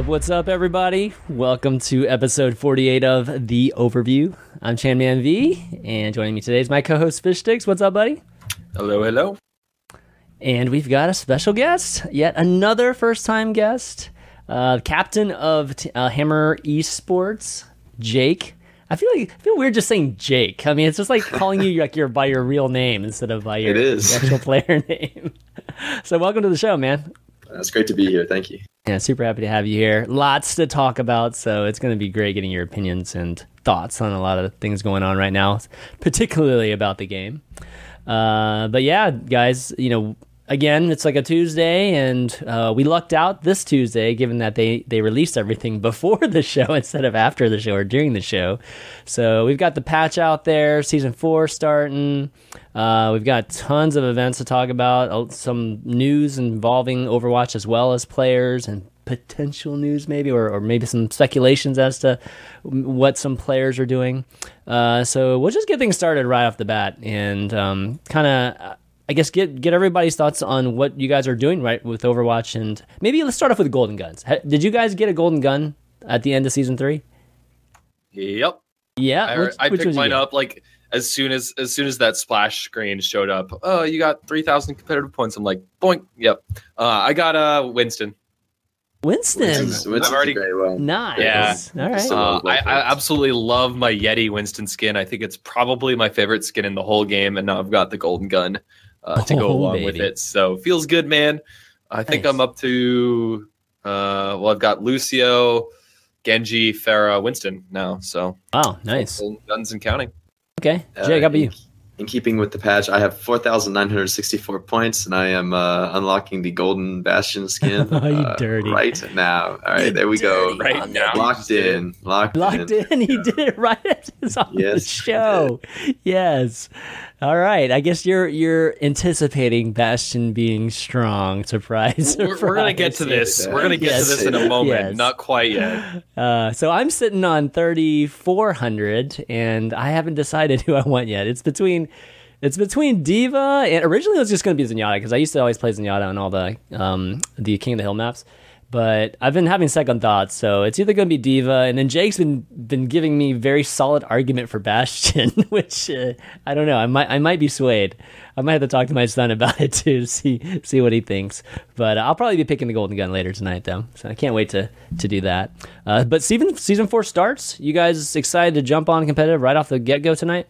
What's up? What's up, everybody? Welcome to episode 48 of The Overview. I'm ChanManV, and joining me today is my co host Fishstix. What's up, buddy? Hello, hello. And we've got a special guest, yet another first time guest, uh, captain of t- uh, Hammer Esports, Jake. I feel like I feel weird just saying Jake. I mean, it's just like calling you like your by your real name instead of by your actual player name. so, welcome to the show, man. It's great to be here. Thank you. Yeah, super happy to have you here. Lots to talk about, so it's going to be great getting your opinions and thoughts on a lot of things going on right now, particularly about the game. Uh, but yeah, guys, you know, again, it's like a Tuesday, and uh, we lucked out this Tuesday, given that they they released everything before the show instead of after the show or during the show. So we've got the patch out there, season four starting. Uh, we've got tons of events to talk about, uh, some news involving Overwatch as well as players and potential news maybe or, or maybe some speculations as to what some players are doing uh, so we'll just get things started right off the bat and um, kind of i guess get get everybody's thoughts on what you guys are doing right with overwatch and maybe let's start off with golden guns did you guys get a golden gun at the end of season three Yep. yeah I, which- I which picked mine up like as soon as as soon as that splash screen showed up. Oh, you got three thousand competitive points. I'm like, boink. Yep. Uh, I got uh Winston. winston Winston's- Winston's I've already- well. nice Yeah. all right Uh, I, I absolutely love my Yeti Winston skin. I think it's probably my favorite skin in the whole game, and now I've got the golden gun uh, to go Oh, along with it. So feels good, man. I think Nice. I'm up to uh, well, I've got Lucio, Genji, Pharah, Winston now. So wow nice guns and counting. okay Uh, jake how about you in- In keeping with the patch, I have 4,964 points, and I am uh, unlocking the Golden Bastion skin Oh, you uh, dirty. right now. All right, there we go. Dirty Right now. Locked in. Locked, Locked in. He did it right as it's on the Yes, show. Yes. All right. I guess you're you're anticipating Bastion being strong. Surprise. We're, we're gonna get to this. We're gonna get Yes. to this in a moment. Yes. Not quite yet. Uh, so I'm sitting on 3,400, and I haven't decided who I want yet. It's between. It's between D.Va and originally it was just going to be Zenyatta because I used to always play Zenyatta on all the um, the King of the Hill maps, but I've been having second thoughts. So it's either going to be D.Va, and then Jake's been been giving me very solid argument for Bastion, which uh, I don't know. I might I might be swayed. I might have to talk to my son about it too, see see what he thinks. But uh, I'll probably be picking the golden gun later tonight, though. So I can't wait to to do that. Uh, but season season four starts. You guys excited to jump on competitive right off the get go tonight?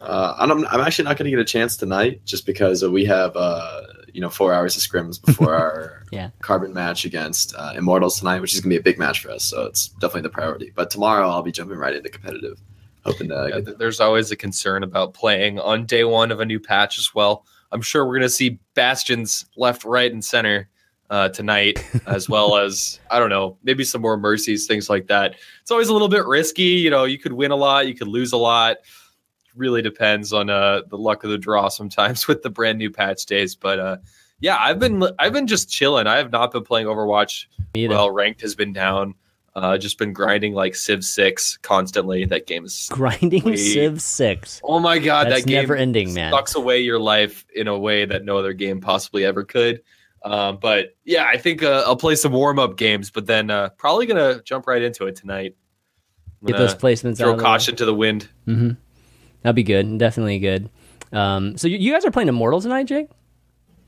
Uh, I'm, I'm actually not going to get a chance tonight just because uh, we have uh, you know four hours of scrims before our Yeah. carbon match against uh, Immortals tonight, which is going to be a big match for us. So it's definitely the priority. But tomorrow I'll be jumping right into competitive, hoping to Yeah, get there's always a concern about playing on day one of a new patch as well. I'm sure we're gonna see bastions left, right, and center uh, tonight, as well as I don't know, maybe some more mercies, things like that. It's always a little bit risky. You know, you could win a lot, you could lose a lot. Really depends on uh, the luck of the draw sometimes with the brand new patch days. But uh, yeah, I've been I've been just chilling. I have not been playing Overwatch well. Ranked has been down. Uh, just been grinding like Civ Six constantly. That game is Grinding we- Civ Six. Oh my god, That's that game never ending, man. sucks away your life in a way that no other game possibly ever could. Um, but yeah, I think uh, I'll play some warm up games, but then uh, probably gonna jump right into it tonight. Get those placements out. throw way. caution to the wind. Mm-hmm. That'd be good. Definitely good. Um, so you, you guys are playing Immortals tonight, Jake?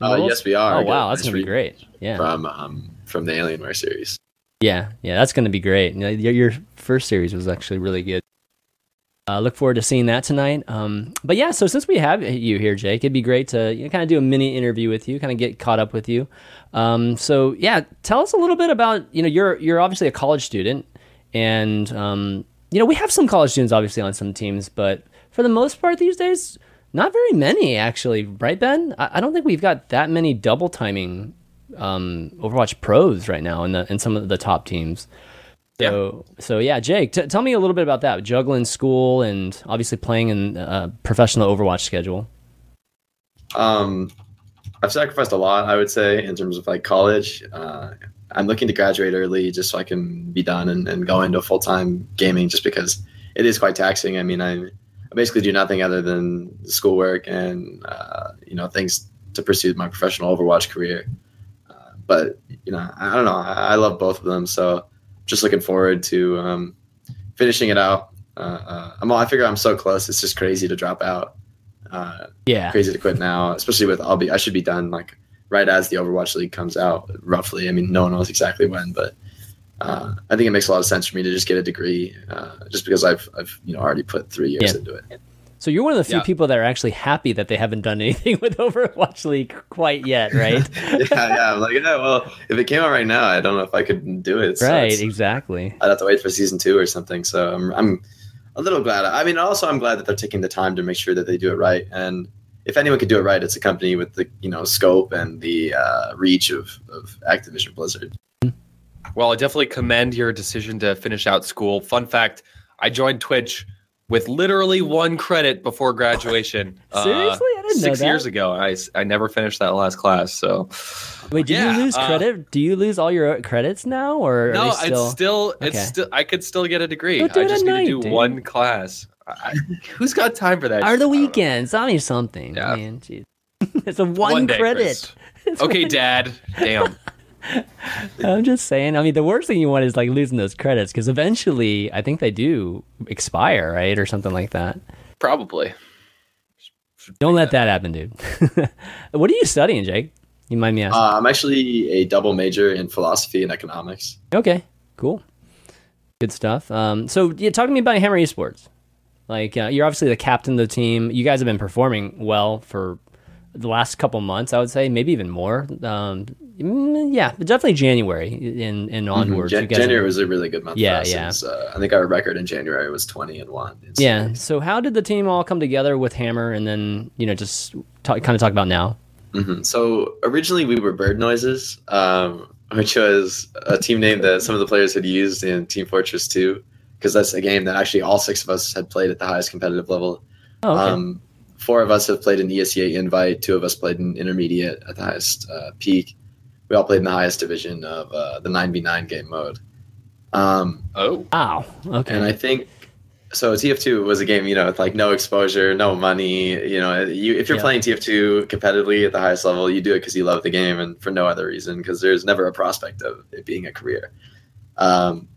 Uh, yes, we are. Oh wow, that's gonna be great. Yeah, From um, from the Alienware series. yeah, yeah. That's gonna be great. You know, Your, your first series was actually really good. Uh, look forward to seeing that tonight. Um, but yeah, so since we have you here, Jake, it'd be great to you know, kind of do a mini interview with you, kind of get caught up with you. Um, so yeah, tell us a little bit about you know you're you're obviously a college student, and um, you know we have some college students obviously on some teams, but for the most part these days, not very many actually, right, Ben? I, I don't think we've got that many double timing um, Overwatch pros right now in the in some of the top teams. So, so yeah, Jake, t- tell me a little bit about that. Juggling school and obviously playing in a professional Overwatch schedule. Um, I've sacrificed a lot, I would say, in terms of like college. Uh, I'm looking to graduate early just so I can be done and, and go into full time gaming just because it is quite taxing. I mean, I, I basically do nothing other than schoolwork and, uh, you know, things to pursue my professional Overwatch career. Um, but you know, I don't know. I, I love both of them, so just looking forward to um, finishing it out. Uh, uh, I'm, all, I figure I'm so close. It's just crazy to drop out. Uh, Yeah. crazy to quit now, especially with I'll be I should be done like right as the Overwatch League comes out, roughly. I mean, no one knows exactly when, but uh, I think it makes a lot of sense for me to just get a degree, uh, just because I've I've you know already put three years Yeah. into it. So you're one of the few Yeah. people that are actually happy that they haven't done anything with Overwatch League quite yet, right? yeah, yeah. I'm like, yeah. Well, if it came out right now, I don't know if I could do it. So right, it's- exactly. I'd have to wait for season two or something. So I'm, I'm a little glad. I mean, also I'm glad that they're taking the time to make sure that they do it right. And if anyone could do it right, it's a company with the you know scope and the uh, reach of, of Activision Blizzard. Well, I definitely commend your decision to finish out school. Fun fact: I joined Twitch with literally one credit before graduation. uh, Seriously? I didn't know six years ago. I, I never finished that last class. So Wait, did Yeah, you lose uh, credit? Do you lose all your credits now, or no, still? it's still it's Okay. still I could still get a degree. I just need to do dude. one class. I, who's got time for that? Are the I don't know. weekends? I mean something. Yeah. Man, jeez. it's a one, day, credit. It's Okay, one- Dad. Damn. I'm just saying. I mean, the worst thing you want is like losing those credits because eventually, I think they do expire, right, or something like that. Probably. Don't let that happen, dude. what are you studying, Jake? You mind me asking? Uh, I'm actually a double major in philosophy and economics. Okay, cool, good stuff. Um, so yeah, talk to me about Hammer Esports. Like uh, you're obviously the captain of the team. You guys have been performing well for the last couple months. I would say maybe even more. Um, mm, yeah, definitely January and and onwards. Jan- you guys January was a really good month. Yeah, for us. Yeah. was, uh, I think our record in January was 20 and one. Yeah. So how did the team all come together with Hammer, and then you know just talk, kind of talk about now? Mhm. So originally we were Bird Noises, um, which was a team name that some of the players had used in Team Fortress 2, because that's a game that actually all six of us had played at the highest competitive level. Oh, okay. Um, four of us have played in ESEA Invite, two of us played in Intermediate at the highest uh, peak. We all played in the highest division of uh, the 9v9 game mode. Um, Oh. wow. Okay. and I think so. TF2 was a game, you know, with like no exposure, no money. You know, you, if you're Yeah. playing TF2 competitively at the highest level, you do it because you love the game and for no other reason. Because there's never a prospect of it being a career. Um,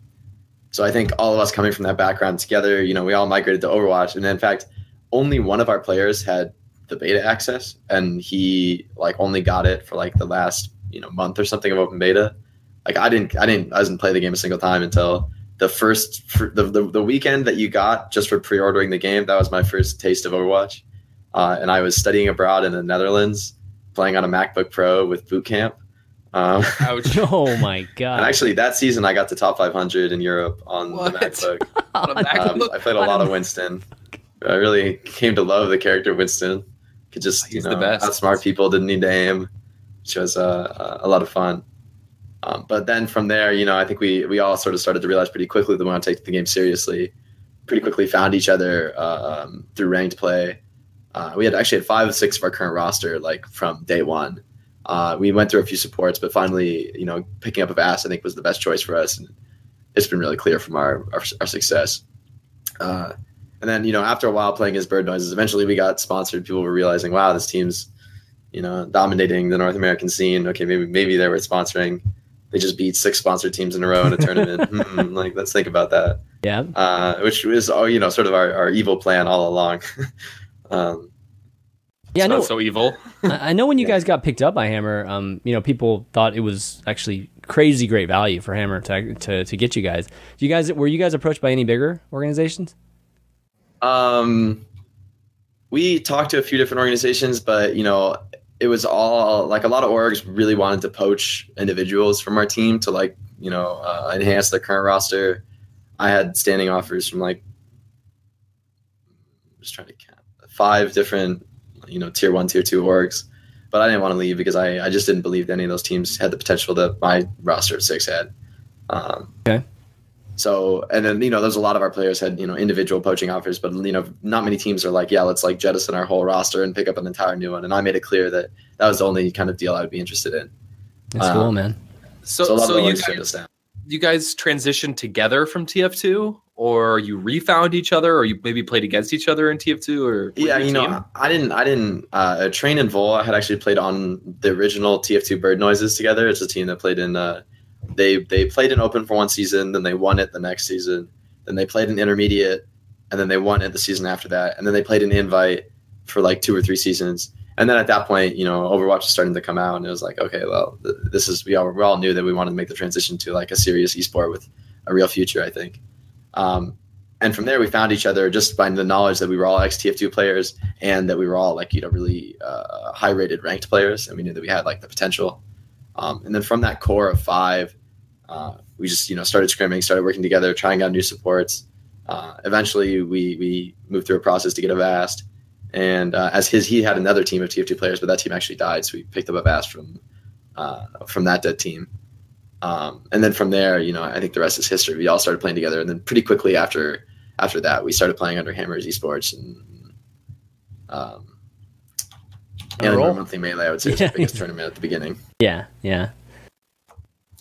so I think all of us coming from that background together, you know, we all migrated to Overwatch, and in fact, only one of our players had the beta access, and he like only got it for like the last you know month or something of open beta. Like I didn't, I didn't, I didn't play the game a single time until the first the, the, the weekend that you got just for pre-ordering the game that was my first taste of overwatch uh, and i was studying abroad in the netherlands playing on a macbook pro with boot camp um, oh my god. and actually that season i got to top 500 in europe on What? the macbook On a um, i played a lot of winston i really came to love the character winston could just He's you the know best. outsmart people didn't need to aim which was uh, a lot of fun um, but then from there, you know, I think we we all sort of started to realize pretty quickly that we want to take the game seriously. Pretty quickly found each other uh, um, through ranked play. Uh, we had actually had five of six of our current roster like from day one. Uh, we went through a few supports, but finally, you know, picking up Avast I think was the best choice for us, and it's been really clear from our our, our success. Uh, and then you know, after a while playing as Bird Noises, eventually we got sponsored. People were realizing, wow, this team's you know dominating the North American scene. Okay, maybe maybe they were sponsoring they just beat six sponsored teams in a row in a tournament. Hmm, like, let's think about that. yeah. Uh, which was, oh, you know, sort of our, our evil plan all along. um, Yeah, I know. not so evil. I I know when you Yeah. guys got picked up by Hammer, um, you know, people thought it was actually crazy great value for Hammer to to, to get you guys. You guys were you guys approached by any bigger organizations? um, we talked to a few different organizations, but you know, it was all like a lot of orgs really wanted to poach individuals from our team to like you know uh, enhance their current roster. I had standing offers from like i just trying to count five different you know tier one, tier two orgs, but I didn't want to leave because I I just didn't believe that any of those teams had the potential that my roster of six had. Um, Okay. So and then you know there's a lot of our players had you know individual poaching offers, but you know not many teams are like yeah let's like jettison our whole roster and pick up an entire new one. And I made it clear that that was the only kind of deal I would be interested in. That's Uh, cool, man. So, So, so you orgs turned us guys, you guys transitioned together from TF2, or you refound each other, or you maybe played against each other in TF2? Or yeah, you know, I didn't, I didn't uh, train in Vol. I had actually played on the original TF2 Bird Noises together. It's a team that played in. Uh, they they played an Open for one season, then they won it the next season. Then they played an intermediate, and then they won it the season after that. And then they played an invite for like two or three seasons. And then at that point, you know, Overwatch was starting to come out, and it was like, okay, well, this is we all we all knew that we wanted to make the transition to like a serious esport with a real future. I think. Um, and from there, we found each other just by the knowledge that we were all ex TF2 players and that we were all like you know really uh, high rated ranked players, and we knew that we had like the potential. Um, and then from that core of five, uh, we just you know started scrimming, started working together, trying out new supports. Uh, eventually, we we moved through a process to get Avast, and uh, as his he had another team of TF2 players, but that team actually died, so we picked up Avast from uh, from that dead team. Um, and then from there, you know, I think the rest is history. We all started playing together, and then pretty quickly after after that, we started playing under Hammers Esports and um, and our monthly melee. I would say was the biggest tournament at the beginning. Yeah, yeah,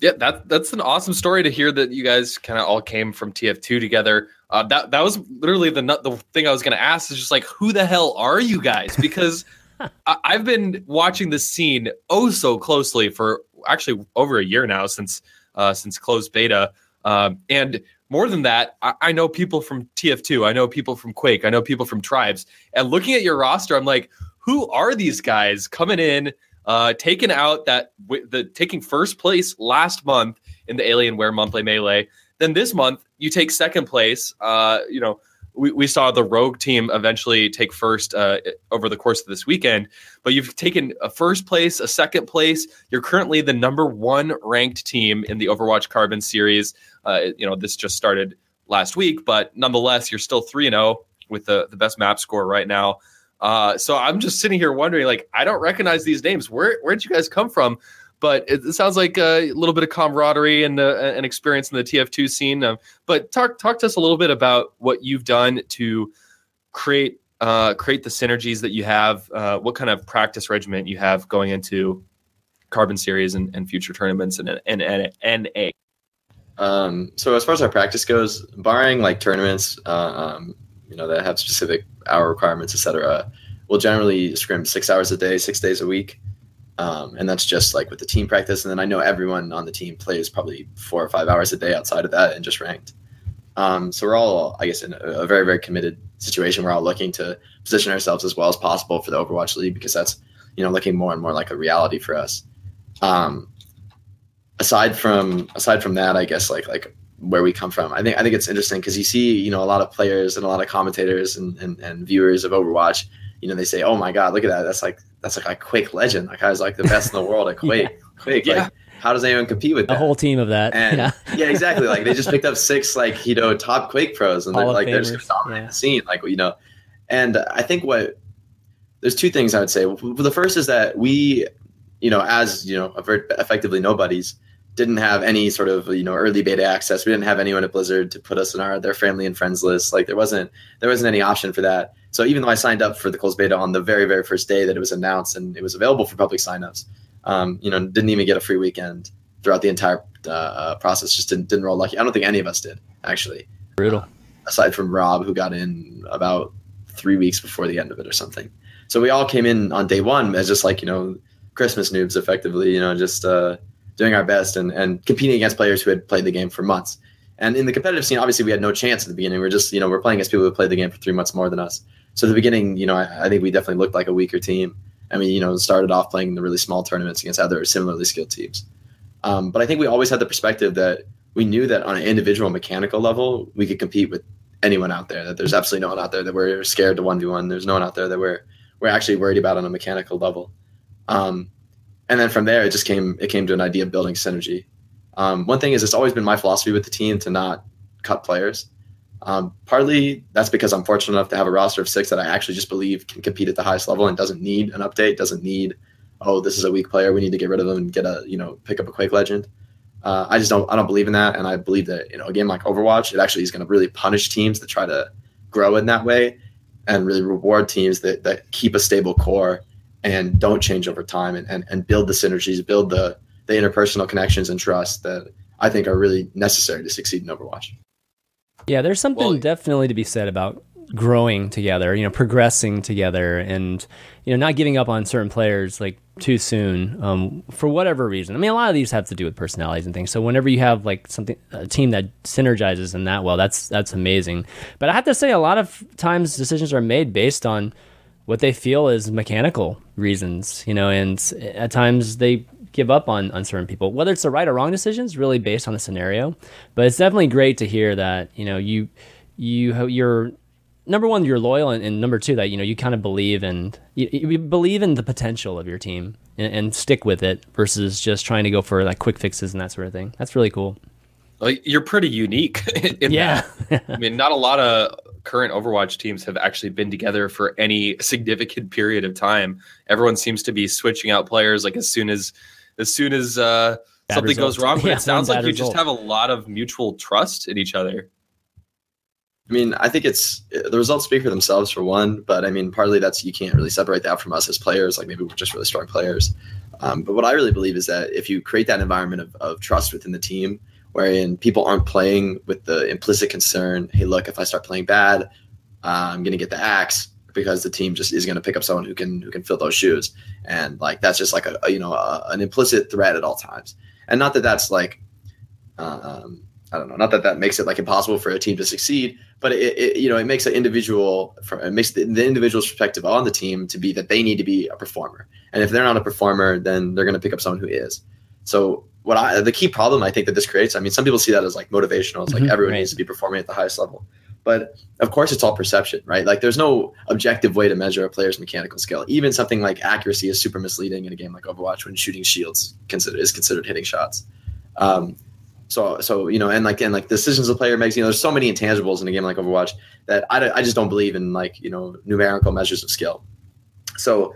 yeah. That that's an awesome story to hear that you guys kind of all came from TF2 together. Uh, that that was literally the the thing I was going to ask is just like who the hell are you guys? Because I, I've been watching this scene oh so closely for actually over a year now since uh, since closed beta. Um, and more than that, I, I, know people from TF2, I know people from Quake, I know people from Tribes. And looking at your roster, I'm like, who are these guys coming in, uh, taking out that the taking first place last month in the Alienware monthly melee? Then this month you take second place. Uh, you know, we, we saw the Rogue team eventually take first uh, over the course of this weekend, but you've taken a first place, a second place. You're currently the number one ranked team in the Overwatch Carbon series. Uh, you know, this just started last week, but nonetheless, you're still 3 0 with the, the best map score right now. Uh, so I'm just sitting here wondering, like, I don't recognize these names. Where where'd you guys come from? but it, it sounds like a little bit of camaraderie and uh, an experience in the TF2 scene. Um, but talk talk to us a little bit about what you've done to create uh, create the synergies that you have. Uh, what kind of practice regimen you have going into Carbon Series and, and future tournaments and and and NA. Um, so as far as our practice goes, barring like tournaments, uh, um, you know that have specific hour requirements, etc., we'll generally scrim six hours a day, six days a week. Um, and that's just like with the team practice. And then I know everyone on the team plays probably four or five hours a day outside of that and just ranked. Um, so we're all, I guess, in a, a, very, very committed situation. We're all looking to position ourselves as well as possible for the Overwatch League because that's, you know, looking more and more like a reality for us. Um, aside from aside from that, I guess like like where we come from, I think I think it's interesting because you see, you know, a lot of players and a lot of commentators and, and, and viewers of Overwatch you know, they say, "Oh my God, look at that! That's like that's like a Quake legend. Like I was like the best in the world at Quake. yeah. Quake, yeah. like how does anyone compete with a whole team of that? And, yeah. yeah, exactly. Like they just picked up six like you know top Quake pros, and they're like they're just gonna yeah. the scene. Like you know, and I think what there's two things I would say. The first is that we, you know, as you know, effectively nobodies didn't have any sort of you know early beta access. We didn't have anyone at Blizzard to put us in our their family and friends list. Like there wasn't there wasn't any option for that. So even though I signed up for the closed beta on the very very first day that it was announced and it was available for public signups, um, you know, didn't even get a free weekend throughout the entire uh, uh, process. Just didn't didn't roll lucky. I don't think any of us did actually. Brutal. Uh, aside from Rob, who got in about three weeks before the end of it or something. So we all came in on day one as just like you know Christmas noobs, effectively. You know, just. Uh, doing our best and, and competing against players who had played the game for months. And in the competitive scene, obviously, we had no chance at the beginning. We are just, you know, we're playing against people who played the game for three months more than us. So the beginning, you know, I, I, think we definitely looked like a weaker team. I mean, you know, started off playing the really small tournaments against other similarly skilled teams. Um, but I think we always had the perspective that we knew that on an individual mechanical level, we could compete with anyone out there. That there's absolutely no one out there that we're scared to one v one. There's no one out there that we're we're actually worried about on a mechanical level. Um, and then from there it just came it came to an idea of building synergy. Um, one thing is it's always been my philosophy with the team to not cut players. Um, partly that's because i'm fortunate enough to have a roster of six that i actually just believe can compete at the highest level and doesn't need an update doesn't need oh this is a weak player we need to get rid of them and get a you know pick up a quake legend. Uh, i just don't i don't believe in that. And i believe that you know a game like overwatch it actually is going to really punish teams that try to grow in that way and really reward teams that, that keep a stable core and don't change over time and, and, and build the synergies, build the, the interpersonal connections and trust that I think are really necessary to succeed in Overwatch. Yeah, there's something well, definitely to be said about growing together, you know, progressing together and, you know, not giving up on certain players like too soon um, for whatever reason. I mean, a lot of these have to do with personalities and things. So whenever you have like something, a team that synergizes in that well, that's, that's amazing. But I have to say a lot of times decisions are made based on what they feel is mechanical reasons, you know, and at times they give up on, on certain people. Whether it's the right or wrong decisions, really based on the scenario. But it's definitely great to hear that, you know, you, you, you're, number one, you're loyal, and, and, number two, that you know you kind of believe in you, you believe in the potential of your team and, and, stick with it versus just trying to go for like quick fixes and that sort of thing. That's really cool. Well, you're pretty unique. yeah, I mean, not a lot of current Overwatch teams have actually been together for any significant period of time. Everyone seems to be switching out players like as soon as as soon as uh, something result. goes wrong. But yeah, it sounds like you result. just have a lot of mutual trust in each other. I mean, I think it's the results speak for themselves for one, but I mean, partly that's you can't really separate that from us as players. Like maybe we're just really strong players. Um, but what I really believe is that if you create that environment of, of trust within the team, wherein people aren't playing with the implicit concern, hey, look, if I start playing bad, uh, I'm going to get the axe because the team just is going to pick up someone who can who can fill those shoes, and like that's just like a, a you know a, an implicit threat at all times. And not that that's like um, I don't know. Not that that makes it like impossible for a team to succeed, but it, it you know it makes an individual from it makes the, the, individual's perspective on the team to be that they need to be a performer, and if they're not a performer, then they're going to pick up someone who is. So what I the key problem I think that this creates. I mean, some people see that as like motivational. It's like mm-hmm, everyone right. needs to be performing at the highest level, but of course it's all perception, right? Like there's no objective way to measure a player's mechanical skill. Even something like accuracy is super misleading in a game like Overwatch when shooting shields consider is considered hitting shots. Um, so so you know and like and like decisions the player makes you know there's so many intangibles in a game like overwatch that i, I just don't believe in like you know numerical measures of skill so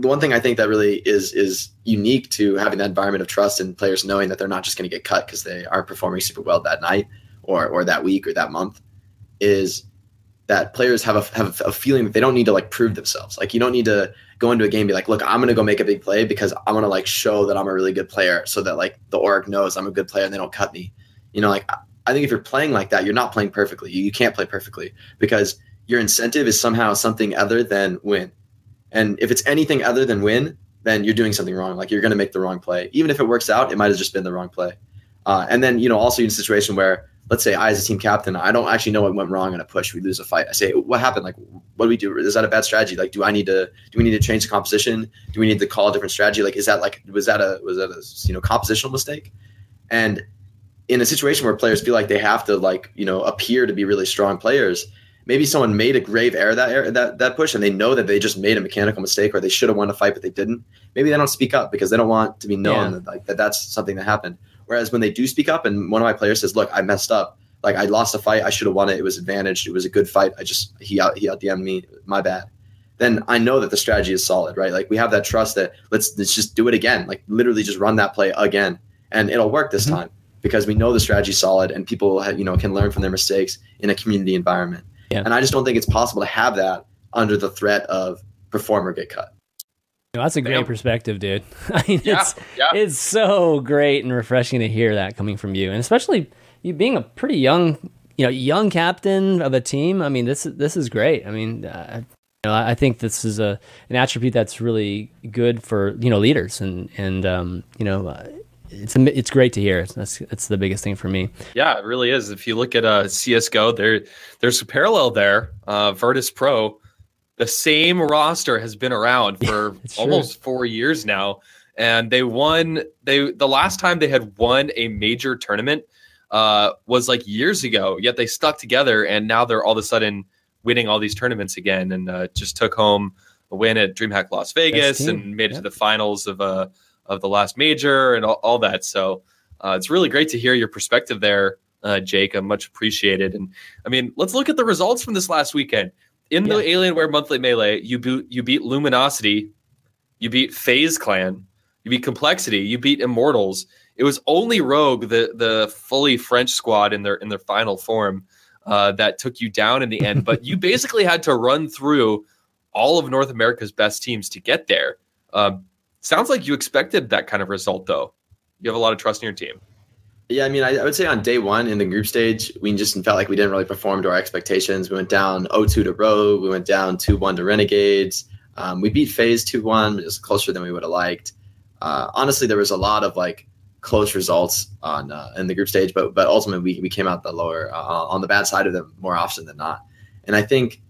the one thing i think that really is is unique to having that environment of trust and players knowing that they're not just going to get cut because they aren't performing super well that night or or that week or that month is that players have a have a feeling that they don't need to like prove themselves like you don't need to go into a game and be like, look, I'm gonna go make a big play because I want to like show that I'm a really good player, so that like the org knows I'm a good player and they don't cut me. You know, like I think if you're playing like that, you're not playing perfectly. You, you can't play perfectly because your incentive is somehow something other than win. And if it's anything other than win, then you're doing something wrong. Like you're going to make the wrong play. Even if it works out, it might have just been the wrong play. Uh, and then, you know, also in a situation where let's say I, as a team captain, I don't actually know what went wrong in a push. We lose a fight. I say, what happened? Like, what do we do? Is that a bad strategy? Like, do I need to, do we need to change the composition? Do we need to call a different strategy? Like, is that like, was that a, was that a, you know, compositional mistake? And in a situation where players feel like they have to like, you know, appear to be really strong players, maybe someone made a grave error that error, that that push, and they know that they just made a mechanical mistake or they should have won a fight but they didn't. Maybe they don't speak up because they don't want to be known yeah. that like that that's something that happened. Whereas when they do speak up and one of my players says, "Look, I messed up," like I lost a fight. I should have won it. It was advantaged. It was a good fight. I just he out he out DM'd me. My bad. Then I know that the strategy is solid, right? Like we have that trust that let's let's just do it again. Like literally just run that play again, and it'll work this mm-hmm. time because we know the strategy is solid and people you know can learn from their mistakes in a community environment. Yeah. And I just don't think it's possible to have that under the threat of performer get cut. that's a great Damn. perspective, dude. I mean, yeah, it's yeah. it's so great and refreshing to hear that coming from you, and especially you being a pretty young, you know, young captain of a team. I mean, this this is great. I mean, uh, you know, I think this is a an attribute that's really good for you know leaders, and and um, you know. Uh, it's it's great to hear. That's that's the biggest thing for me. Yeah, it really is. If you look at uh, CS:GO, there there's a parallel there. Uh, Virtus Pro, the same roster has been around for yeah, almost true. four years now, and they won. They the last time they had won a major tournament uh, was like years ago. Yet they stuck together, and now they're all of a sudden winning all these tournaments again, and uh, just took home a win at DreamHack Las Vegas and made it to the finals of uh of the last major and all, all that. So uh, it's really great to hear your perspective there, uh, Jake. I'm much appreciated. And I mean, let's look at the results from this last weekend. In yeah. the Alienware Monthly Melee, you beat you beat Luminosity, you beat FaZe Clan, you beat Complexity, you beat Immortals, it was only Rogue, the the fully French squad in their in their final form, uh, that took you down in the end. But you basically had to run through all of North America's best teams to get there. Um, sounds like you expected that kind of result, though. You have a lot of trust in your team. Yeah, I mean, I, I, would say on day one in the group stage, we just felt like we didn't really perform to our expectations. We went down 0-2 to Rogue. We went down 2-1 to Renegades. Um, we beat FaZe 2-1, but it was closer than we would have liked. Uh, honestly, there was a lot of like close results on uh, in the group stage, but but ultimately we, we came out the lower uh, on the bad side of them more often than not. And I think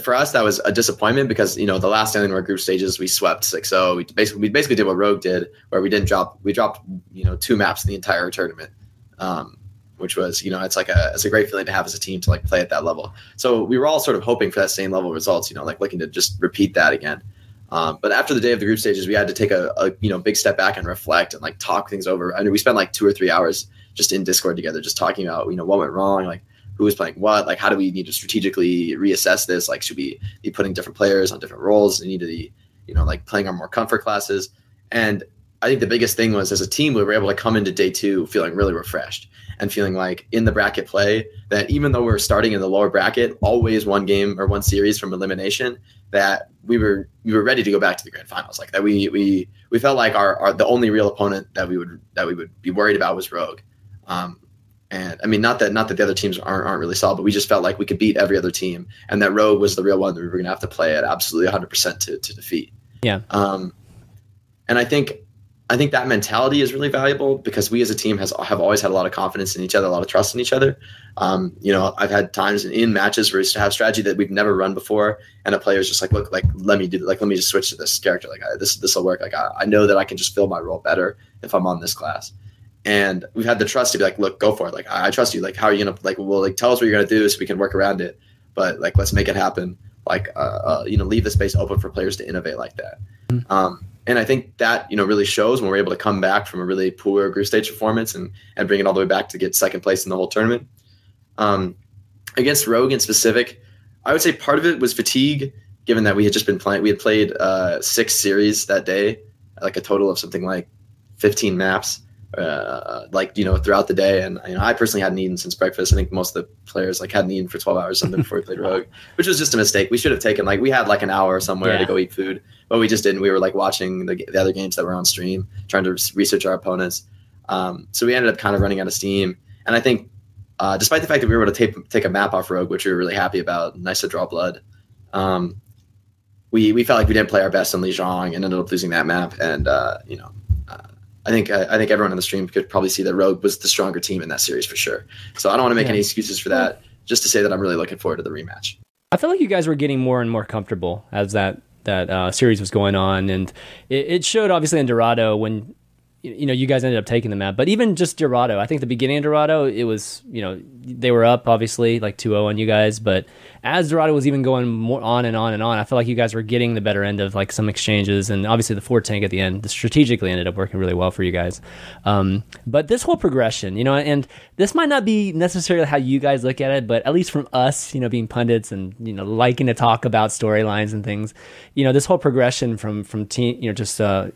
for us that was a disappointment because you know the last Alienware group stages we swept 6-0. We basically we basically did what Rogue did, where we didn't drop we dropped you know two maps in the entire tournament. Um, which was, you know, it's like a it's a great feeling to have as a team to like play at that level. So we were all sort of hoping for that same level of results, you know, like looking to just repeat that again. Um, but after the day of the group stages, we had to take a, a, you know big step back and reflect and like talk things over. I mean, we spent like two or three hours just in Discord together, just talking about you know what went wrong, like who was playing what, like how do we need to strategically reassess this? Like, should we be putting different players on different roles? We need to be you know like playing our more comfort classes. And I think the biggest thing was as a team, we were able to come into day two feeling really refreshed and feeling like in the bracket play that even though we are starting in the lower bracket, always one game or one series from elimination, that we were we were ready to go back to the grand finals. Like that we we we felt like our, our the only real opponent that we would that we would be worried about was Rogue. Um, and I mean, not that not that the other teams aren't, aren't really solid, but we just felt like we could beat every other team, and that Rogue was the real one that we were going to have to play at absolutely 100 percent to to defeat. Yeah. Um, and I think I think that mentality is really valuable because we as a team has have always had a lot of confidence in each other, a lot of trust in each other. Um, you know, I've had times in matches where we used to have strategy that we've never run before, and a player's just like, look, like let me do, like let me just switch to this character. Like I, this this will work. Like I, I know that I can just fill my role better if I'm on this class. And we've had the trust to be like, look, go for it. Like I, I trust you. Like how are you gonna like? Well, like tell us what you're gonna do so we can work around it. But like let's make it happen. Like uh, uh you know, leave the space open for players to innovate like that. Mm-hmm. Um, and I think that you know really shows when we're able to come back from a really poor group stage performance and and bring it all the way back to get second place in the whole tournament. Um, against Rogue in specific, I would say part of it was fatigue, given that we had just been playing. We had played uh, six series that day, like a total of something like fifteen maps, uh, like you know throughout the day. And you know, I personally hadn't eaten since breakfast. I think most of the players like hadn't eaten for twelve hours something before we played Rogue, which was just a mistake. We should have taken like we had like an hour somewhere yeah. to go eat food, but we just didn't. We were like watching the, the other games that were on stream, trying to research our opponents. Um, so we ended up kind of running out of steam. And I think, uh, despite the fact that we were able to take take a map off Rogue, which we were really happy about, nice to draw blood. Um, we we felt like we didn't play our best in Lijiang and ended up losing that map. And uh, you know, I think I, think everyone on the stream could probably see that Rogue was the stronger team in that series for sure. So I don't want to make yeah. any excuses for that. Just to say that I'm really looking forward to the rematch. I feel like you guys were getting more and more comfortable as that that uh, series was going on, and it, it showed obviously in Dorado when you know, you guys ended up taking the map. But even just Dorado, I think the beginning of Dorado, it was, you know, they were up obviously like 2-0 on you guys. But as Dorado was even going more on and on and on, I felt like you guys were getting the better end of like some exchanges. And obviously the four tank at the end strategically ended up working really well for you guys. Um, but this whole progression, you know, and this might not be necessarily how you guys look at it, but at least from us, you know, being pundits and, you know, liking to talk about storylines and things, you know, this whole progression from, from team, you know, just, uh,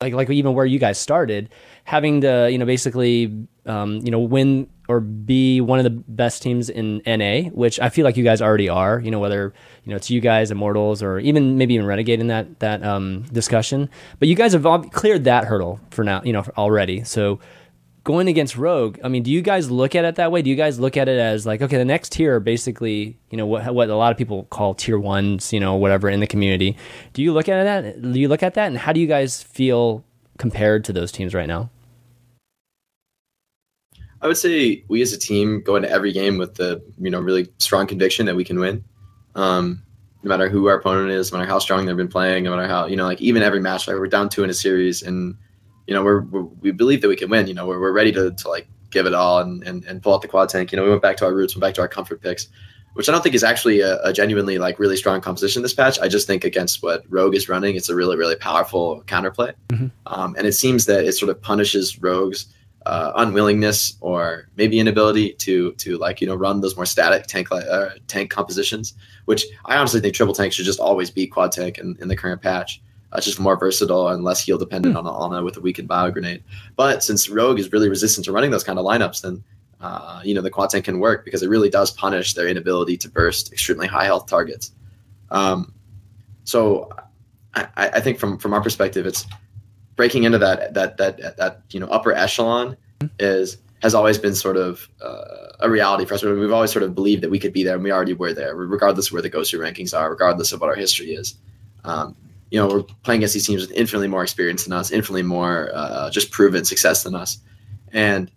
like like even where you guys started, having to you know basically um, you know win or be one of the best teams in NA, which I feel like you guys already are. You know whether you know it's you guys, Immortals, or even maybe even Renegade in that that um, discussion. But you guys have cleared that hurdle for now, you know already. So going against Rogue, I mean, do you guys look at it that way? Do you guys look at it as like, okay, the next tier basically, you know, what what a lot of people call tier ones, you know, whatever in the community. Do you look at that? Do you look at that, and how do you guys feel compared to those teams right now? I would say we as a team go into every game with the you know really strong conviction that we can win. Um, no matter who our opponent is, no matter how strong they've been playing, no matter how you know like even every match like we're down two in a series and you know, we're, we're, we believe that we can win. You know, we're, we're ready to, to like give it all and, and, and pull out the quad tank. You know, we went back to our roots, went back to our comfort picks, which I don't think is actually a, a genuinely like really strong composition this patch. I just think against what Rogue is running, it's a really, really powerful counterplay. Mm-hmm. Um, and it seems that it sort of punishes Rogue's uh, unwillingness or maybe inability to to like you know run those more static tank uh, tank compositions, which I honestly think triple tank should just always be quad tank in, in the current patch. Uh, just more versatile and less heal dependent mm. on Ana with a weakened bio grenade. But since Rogue is really resistant to running those kind of lineups, then uh, you know the quad tank can work because it really does punish their inability to burst extremely high health targets. Um, so I, I, think from from our perspective, it's breaking into that that that that you know upper echelon is has always been sort of uh, a reality for us. We've always sort of believed that we could be there, and we already were there, regardless of where the Ghost rankings are, regardless of what our history is. Um, you know, we're playing against these teams with infinitely more experience than us, infinitely more uh, just proven success than us, and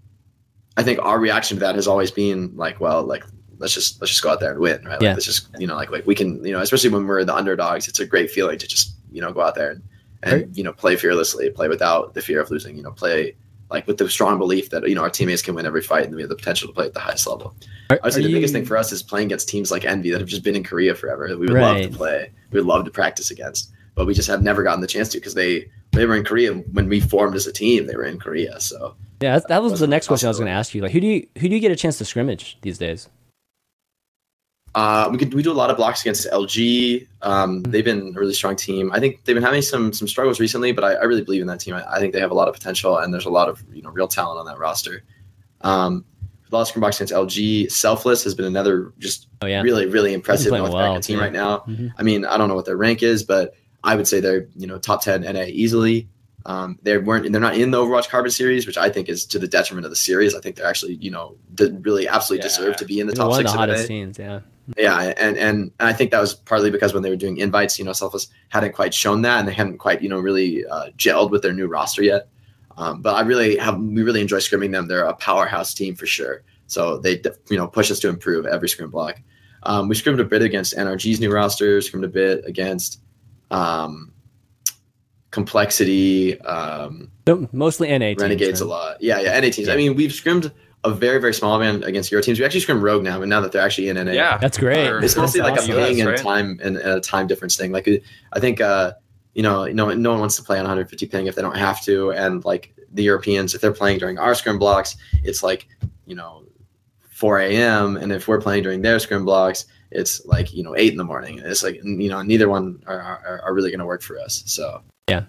I think our reaction to that has always been like, well, like let's just let's just go out there and win, right? Like, Yeah. let's just you know, like like we can, you know, especially when we're the underdogs, it's a great feeling to just you know go out there and and Right. you know play fearlessly, play without the fear of losing, you know, play like with the strong belief that you know our teammates can win every fight and we have the potential to play at the highest level. Are- I would say are the biggest thing for us is playing against teams like Envy that have just been in Korea forever. That we would Right. love to play, we would love to practice against, but we just have never gotten the chance to because they they were in Korea when we formed as a team. They were in Korea, so Yeah, that, that was the next question I was going to ask you. Like, who do you who do you get a chance to scrimmage these days? Uh, we could we do a lot of blocks against LG. Um, Mm-hmm. they've been a really strong team. I think they've been having some some struggles recently, but I, I really believe in that team. I, I think they have a lot of potential, and there's a lot of you know real talent on that roster. Um, of scrum blocks against LG. Selfless has been another just Oh yeah, really really impressive North well, American team too. right now. Mhm. I mean, I don't know what their rank is, but I would say they're you know top ten NA easily. Um, they weren't they're not in the Overwatch Carbon series, which I think is to the detriment of the series. I think they're actually you know did really absolutely Yeah. deserve to be in the top one of six the of NA. hottest scenes. Yeah, Yeah, and and I think that was partly because when they were doing invites, you know, Selfless hadn't quite shown that, and they hadn't quite, you know, really uh, gelled with their new roster yet. Um, but I really have, we really enjoy scrimming them. They're a powerhouse team for sure. So they, you know, push us to improve every scrim block. Um, we scrimmed a bit against NRG's new roster. Scrimmed a bit against um, Complexity, um, So, mostly NA teams, Renegades right? a lot. Yeah, yeah, NA teams. Yeah. I mean, we've scrimmed a very, very small amount against Euro teams. We actually scrim Rogue now, and now that they're actually in NA. Yeah, That's great. Or- It's mostly like That's a awesome. ping and right? time and a time difference thing. Like I think uh, you know, no no one wants to play on 150 ping if they don't have to, and like the Europeans, if they're playing during our scrim blocks, it's like you know 4 a.m. and if we're playing during their scrim blocks, it's like you know eight in the morning. It's like you know neither one are are, are really going to work for us. So yeah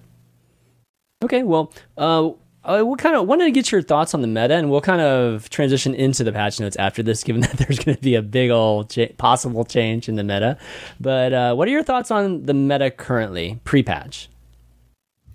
Okay, well, uh, uh, what kind of wanted to get your thoughts on the meta, and we'll kind of transition into the patch notes after this, given that there's going to be a big old cha- possible change in the meta. But uh, what are your thoughts on the meta currently, pre-patch?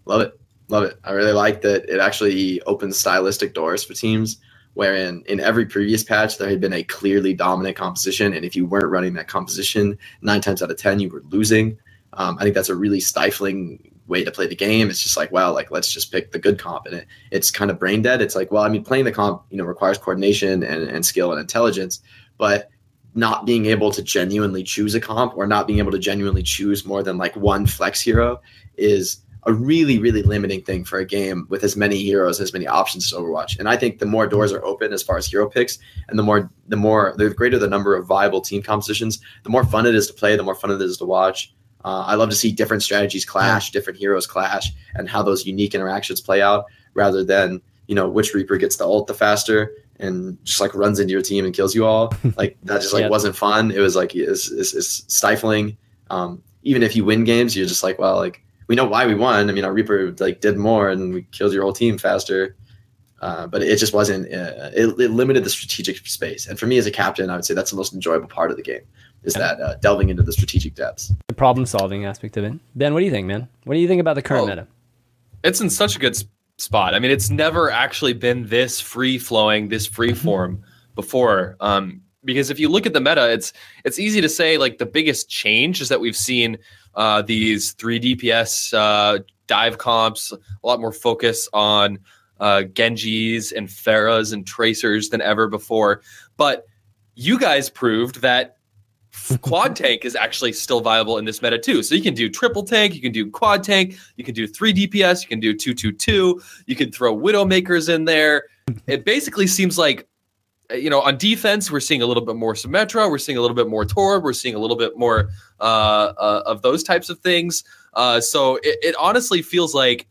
love it, love it. I really like that it actually opens stylistic doors for teams. Wherein in every previous patch there had been a clearly dominant composition, and if you weren't running that composition, nine times out of ten you were losing. Um, I think that's a really stifling way to play the game. It's just like, well, like let's just pick the good comp, and it, it's kind of brain dead. It's like, well, I mean, playing the comp, you know, requires coordination and, and skill and intelligence, but not being able to genuinely choose a comp or not being able to genuinely choose more than like one flex hero is a really, really limiting thing for a game with as many heroes, as many options as Overwatch. And I think the more doors are open as far as hero picks, and the more, the more, the greater the number of viable team compositions, the more fun it is to play, the more fun it is to watch. Uh, I love to see different strategies clash, different heroes clash, and how those unique interactions play out, rather than you know which Reaper gets the ult the faster and just like runs into your team and kills you all. like that just like wasn't fun. It was like it's, it's, it's stifling. Um, even if you win games, you're just like, well, like we know why we won. I mean, our Reaper like did more and we killed your whole team faster. Uh, but it just wasn't. Uh, it, it limited the strategic space, and for me as a captain, I would say that's the most enjoyable part of the game is that uh, delving into the strategic depths. The problem-solving aspect of it. Ben, what do you think, man? What do you think about the current Oh. meta? it's in such a good spot. I mean, it's never actually been this free flowing, this free form before. Um, because if you look at the meta, it's it's easy to say like the biggest change is that we've seen uh, these three DPS uh, dive comps, a lot more focus on uh, Genjis and Pharahs and Tracers than ever before. But you guys proved that quad tank is actually still viable in this meta too. So you can do triple tank, you can do quad tank, you can do three DPS, you can do two two two, you can throw Widowmakers in there. It basically seems like you know on defense we're seeing a little bit more Symmetra, we're seeing a little bit more Torb, we're seeing a little bit more uh, uh, of those types of things. Uh, so it, it honestly feels like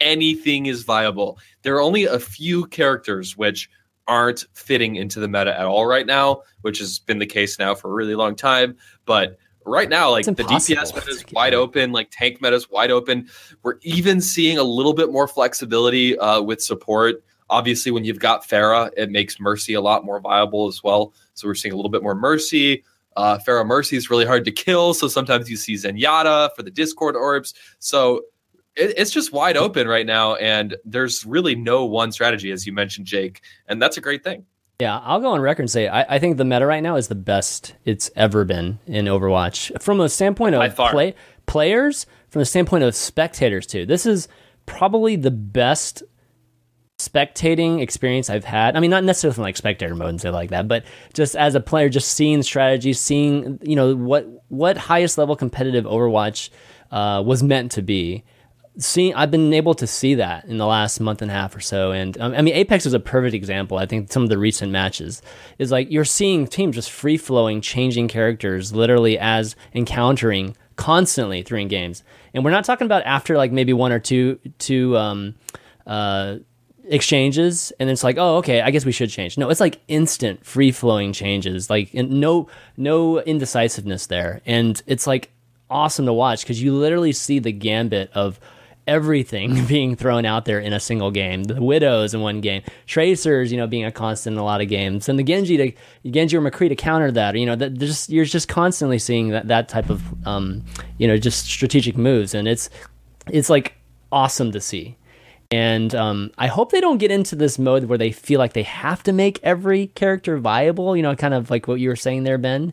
anything is viable. There are only a few characters which aren't fitting into the meta at all right now, which has been the case now for a really long time. But right now, like the. DPS meta is wide open, like tank meta is wide open. We're even seeing a little bit more flexibility uh, with support. Obviously, when you've got Pharah, it makes Mercy a lot more viable as well. So we're seeing a little bit more Mercy. Uh, Pharah Mercy is really hard to kill, so sometimes you see Zenyatta for the Discord orbs. So it, it's just wide open right now, and there's really no one strategy, as you mentioned, Jake, and that's a great thing. Yeah, I'll go on record and say I, I think the meta right now is the best it's ever been in Overwatch from a standpoint of play players, from the standpoint of spectators too. This is probably the best spectating experience I've had. I mean, not necessarily like spectator mode and stuff like that, but just as a player, just seeing strategies, seeing you know what what highest level competitive Overwatch uh, was meant to be. Seeing, I've been able to see that in the last month and a half or so, and um, I mean, Apex is a perfect example. I think some of the recent matches is like you're seeing teams just free flowing, changing characters literally as encountering constantly through games, and we're not talking about after like maybe one or two two um, uh, exchanges and it's like oh okay i guess we should change. No it's like instant free flowing changes like no no indecisiveness there. And it's like awesome to watch because you literally see the gambit of everything being thrown out there in a single game. The widows in one game tracers you know being a constant in a lot of games and the genji to genji or mccree to counter that you know that just you're just constantly seeing that that type of um you know just strategic moves and it's it's like awesome to see and um, I hope they don't get into this mode where they feel like they have to make every character viable, you know, kind of like what you were saying there, Ben.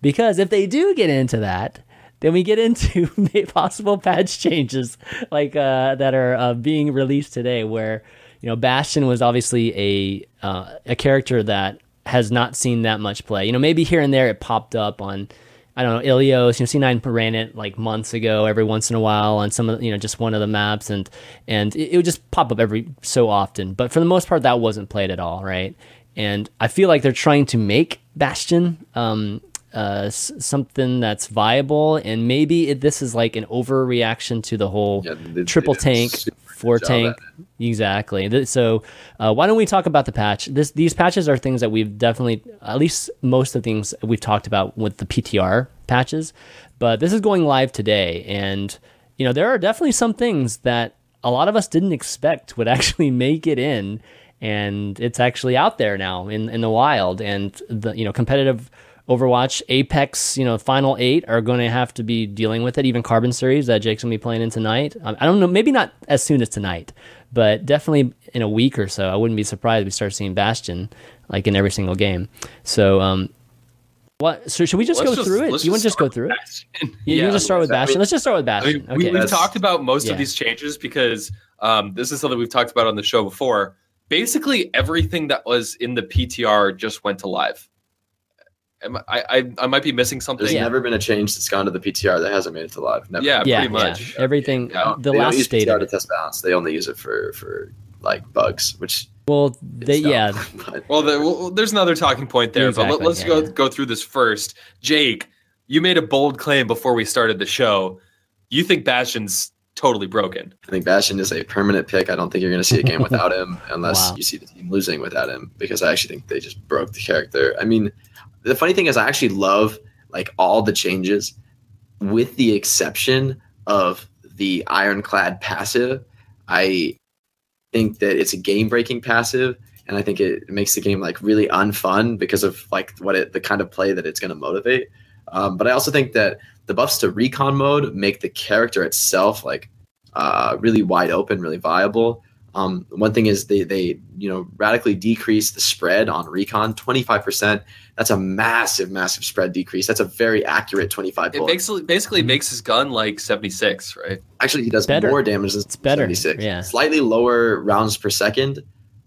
Because if they do get into that, then we get into possible patch changes like uh, that are uh, being released today, where you know Bastion was obviously a uh, a character that has not seen that much play. You know, maybe here and there it popped up on I don't know, Ilios, you know, C9 ran it like months ago, every once in a while on some of, you know, just one of the maps and, and it, it would just pop up every so often. But for the most part, that wasn't played at all. Right. And I feel like they're trying to make Bastion, um, uh, s- something that's viable. And maybe it, this is like an overreaction to the whole Yeah, they- they triple a tank, four tank. Exactly. So, uh, why don't we talk about the patch? This, these patches are things that we've definitely, at least most of the things we've talked about with the PTR patches, but this is going live today, and you know there are definitely some things that a lot of us didn't expect would actually make it in, and it's actually out there now in in the wild, and the you know competitive. Overwatch, Apex, you know, Final Eight are going to have to be dealing with it. Even Carbon Series that Jake's gonna be playing in tonight. Um, I don't know, maybe not as soon as tonight, but definitely in a week or so. I wouldn't be surprised if we start seeing Bastion like in every single game. So, um, what? So should we just Let's go through it? You want to just go through it? Bastion. You, you Yeah. just start with. Bastion. Let's just start with I Bastion. mean, we, okay. we've talked about most Yeah. of these changes because um, this is something we've talked about on the show before. Basically, everything that was in the PTR just went to live. Am I, I, I might be missing something. There's Yeah. never been a change that's gone to the PTR that hasn't made it to live. Never. Yeah, yeah, pretty much. yeah. Everything. Yeah. the they last don't use state. PTR of to test balance. They only use it for for like bugs, which Well, they, dumb. yeah, Well, the, well, there's another talking point there, but let, us yeah, go yeah. go through this first. Jake, you made a bold claim before we started the show. You think Bastion's totally broken? I think Bastion is a permanent pick. I don't think you're going to see a game without him unless Wow. you see the team losing without him because I actually think they just broke the character. I mean, the funny thing is, I actually love like all the changes, with the exception of the ironclad passive. I think that it's a game breaking passive, and I think it makes the game like really unfun because of like what it the kind of play that it's going to motivate. Um, but I also think that the buffs to recon mode make the character itself like uh, really wide open, really viable. Um, one thing is they they you know radically decrease the spread on recon twenty five percent. That's a massive massive spread decrease. That's a very accurate twenty five. It basically basically makes his gun like 76, right? Actually, he does Better. more damage than It's better, 76. yeah. Slightly lower rounds per second.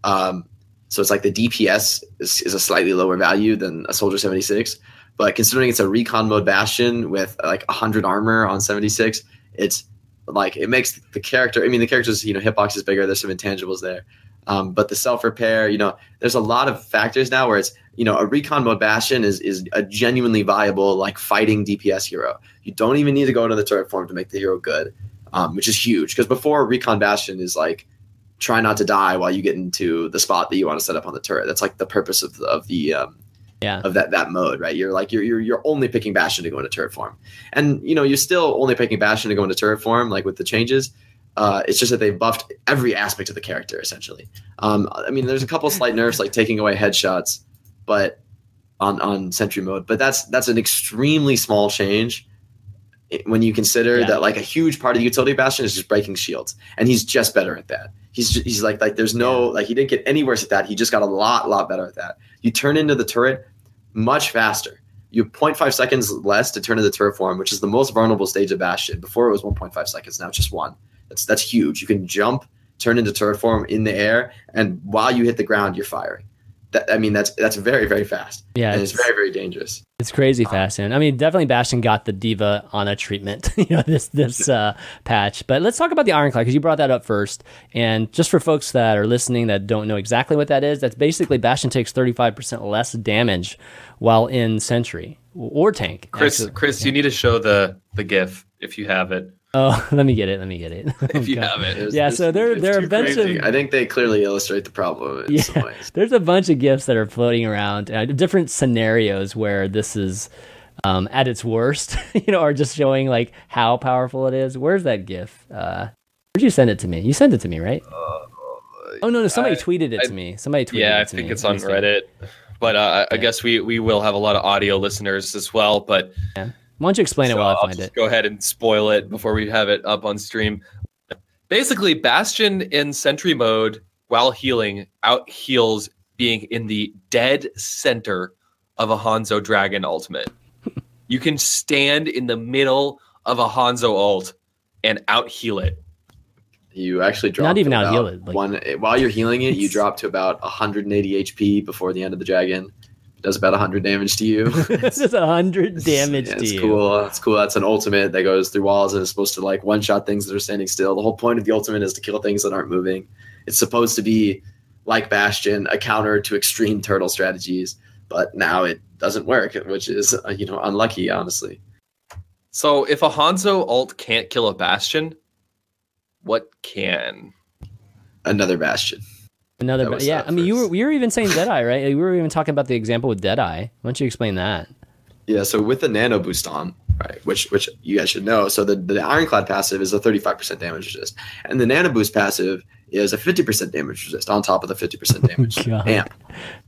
Um, so it's like the DPS is, is a slightly lower value than a Soldier 76. But considering it's a recon mode Bastion with like 100 armor on 76, it's like it makes the character. I mean, the character's you know hitbox is bigger. There's some intangibles there. Um, but the self repair, you know, there's a lot of factors now where it's you know a recon mode Bastion is is a genuinely viable like fighting DPS hero. You don't even need to go into the turret form to make the hero good, um, which is huge because before recon Bastion is like try not to die while you get into the spot that you want to set up on the turret. That's like the purpose of the, of the um, yeah. of that that mode, right? You're like you're you're you're only picking Bastion to go into turret form, and you know you're still only picking Bastion to go into turret form, like with the changes. Uh, it's just that they've buffed every aspect of the character essentially. Um, I mean, there's a couple slight nerfs like taking away headshots, but on on sentry mode, but that's that's an extremely small change. when you consider Yeah. that like a huge part of the utility of Bastion is just breaking shields, and he's just better at that. He's ju- he's like like there's no like he didn't get any worse at that. He just got a lot lot better at that. You turn into the turret much faster. You have 0.5 seconds less to turn into the turret form, which is the most vulnerable stage of Bastion. Before it was 1.5 seconds, now it's just one. That's that's huge. You can jump, turn into turret form in the air, and while you hit the ground, you're firing. That, I mean, that's that's very very fast. Yeah, and it's, it's, very very dangerous. it's crazy fast. And I mean, definitely Bastion got the D.Va on a treatment, you know, this this uh, patch. But let's talk about the Ironclad because you brought that up first. And just for folks that are listening that don't know exactly what that is, that's basically Bastion takes thirty five percent less damage while in Sentry or tank. Chris, actually. Chris, you need to show the the GIF if you have it. Oh, let me get it. Let me get it. If you Okay. have it. It's- Yeah, so there, there are a bunch crazy. of- I think they clearly illustrate the problem in Yeah. some ways. There's a bunch of gifs that are floating around, uh, different scenarios where this is um, at its worst, you know, or just showing like how powerful it is. Where's that gif? Uh, where'd you send it to me? You sent it to me, right? oh no, no, somebody I- tweeted it I- to me. Somebody tweeted yeah, it I think me. it's on. Reddit. But uh, I- I guess we we will have a lot of audio listeners as well. But Why don't you explain it while I I'll find just it? go ahead and spoil it before we have it up on stream. Basically, Bastion in Sentry mode while healing out heals being in the dead center of a Hanzo Dragon ultimate. you can stand in the middle of a Hanzo ult and out heal it. You actually drop Not even out heal it, like- one while you're healing it. You drop to about 180 HP before the end of the dragon. It does about 100 damage to you. this is a hundred damage yeah, to it's you. cool. It's cool. That's an ultimate that goes through walls and is supposed to like one shot things that are standing still. The whole point of the ultimate is to kill things that aren't moving. It's supposed to be like Bastion, a counter to extreme turtle strategies, but now it doesn't work, which is uh, you know unlucky, honestly. So if a Hanzo ult can't kill a Bastion, what can? Another Bastion. Another, was yeah. I mean, you were we were even saying Deadeye, right? We were even talking about the example with Deadeye. Why don't you explain that? Yeah, so with the nano boost on, right, which which you guys should know. So the, the ironclad passive is a 35% damage resist, and the nano boost passive is a 50% damage resist on top of the 50% damage oh, God. amp.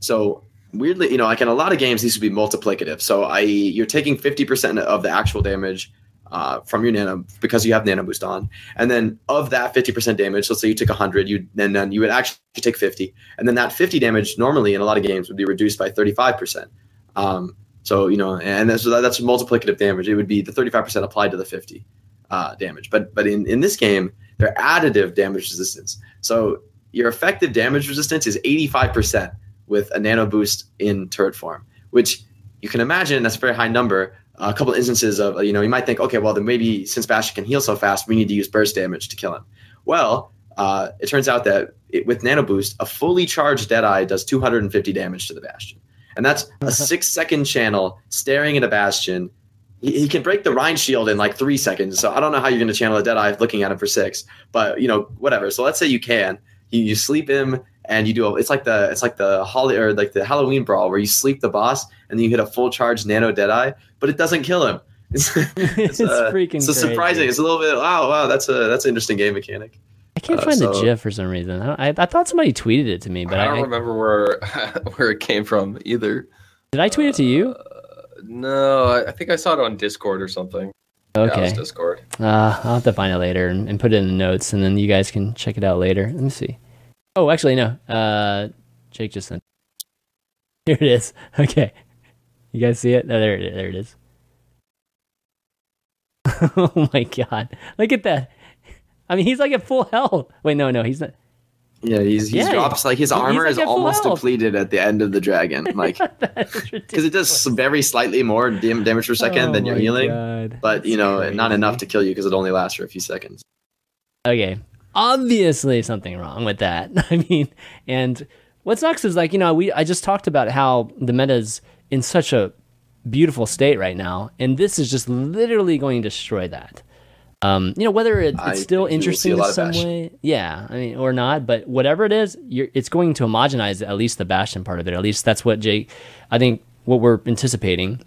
So weirdly, you know, like in a lot of games, these would be multiplicative. So I you're taking 50% of the actual damage uh, from your nano because you have nano boost on, and then of that 50% damage, let's say you took 100, you and then you would actually take 50, and then that 50 damage normally in a lot of games would be reduced by 35%. Um, so you know, and that's that's multiplicative damage. It would be the 35% applied to the 50 uh, damage. But but in in this game, they're additive damage resistance. So your effective damage resistance is 85% with a nano boost in turret form, which you can imagine that's a very high number. A couple instances of you know you might think, okay, well then maybe since Bastion can heal so fast, we need to use burst damage to kill him. Well, uh, it turns out that it, with nano boost, a fully charged Deadeye does 250 damage to the Bastion, and that's a six second channel staring at a Bastion. He, he can break the Rein shield in like three seconds. So I don't know how you're going to channel a Deadeye looking at him for six, but you know whatever. So let's say you can. You, you sleep him and you do a, it's like the it's like the holly or like the Halloween brawl where you sleep the boss and then you hit a full charge nano Deadeye, but it doesn't kill him. It's, it's uh, freaking so crazy. surprising. It's a little bit wow wow that's a that's an interesting game mechanic. I can't uh, find the GIF for some reason. I, don't- I, I thought somebody tweeted it to me, but I I, don't I- remember where where it came from either. did I tweet it to you? No, I- I think I saw it on Discord or something. Yeah, it Okay, was Discord. uh, I'll have to find it later and, and put it in the notes, and then you guys can check it out later. Let me see. Oh, actually, no. Uh, Jake just sent. Here it is. Okay, you guys see it? Oh, there, it- there it is. oh my god! Look at that. I mean, he's like at full health. Wait, no, no, he's not. Yeah, he's he Yeah, drops like his armor like is almost health. depleted at the end of the dragon, like because it does very slightly more damage per second Oh than you're healing, God. but you know That's not enough to kill you because it only lasts for a few seconds. okay obviously something wrong with that. I mean and what sucks is like you know we i just talked about how the meta's in such a beautiful state right now and this is just literally going to destroy that. Um you know whether it, it's still think we will see interesting in some way yeah i mean or not but whatever it is you're, it's going to homogenize at least the bastion part of it. At least that's what jake i think what we're anticipating.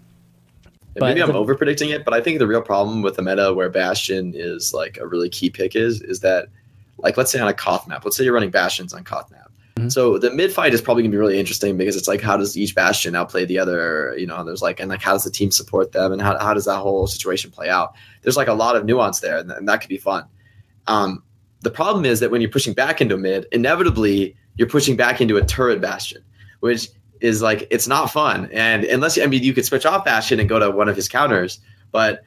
But maybe I'm the- over predicting it, but I think the real problem with the meta where Bastion is like a really key pick is is that like let's say on a Koth map, let's say you're running Bastions on Koth map. Mm-hmm. So the mid fight is probably gonna be really interesting because it's like how does each bastion outplay the other? You know, there's like and like how does the team support them and how how does that whole situation play out? There's like a lot of nuance there, and, and that could be fun. Um, the problem is that when you're pushing back into mid, inevitably you're pushing back into a turret bastion, which is like it's not fun. And unless I mean you could switch off bastion and go to one of his counters, but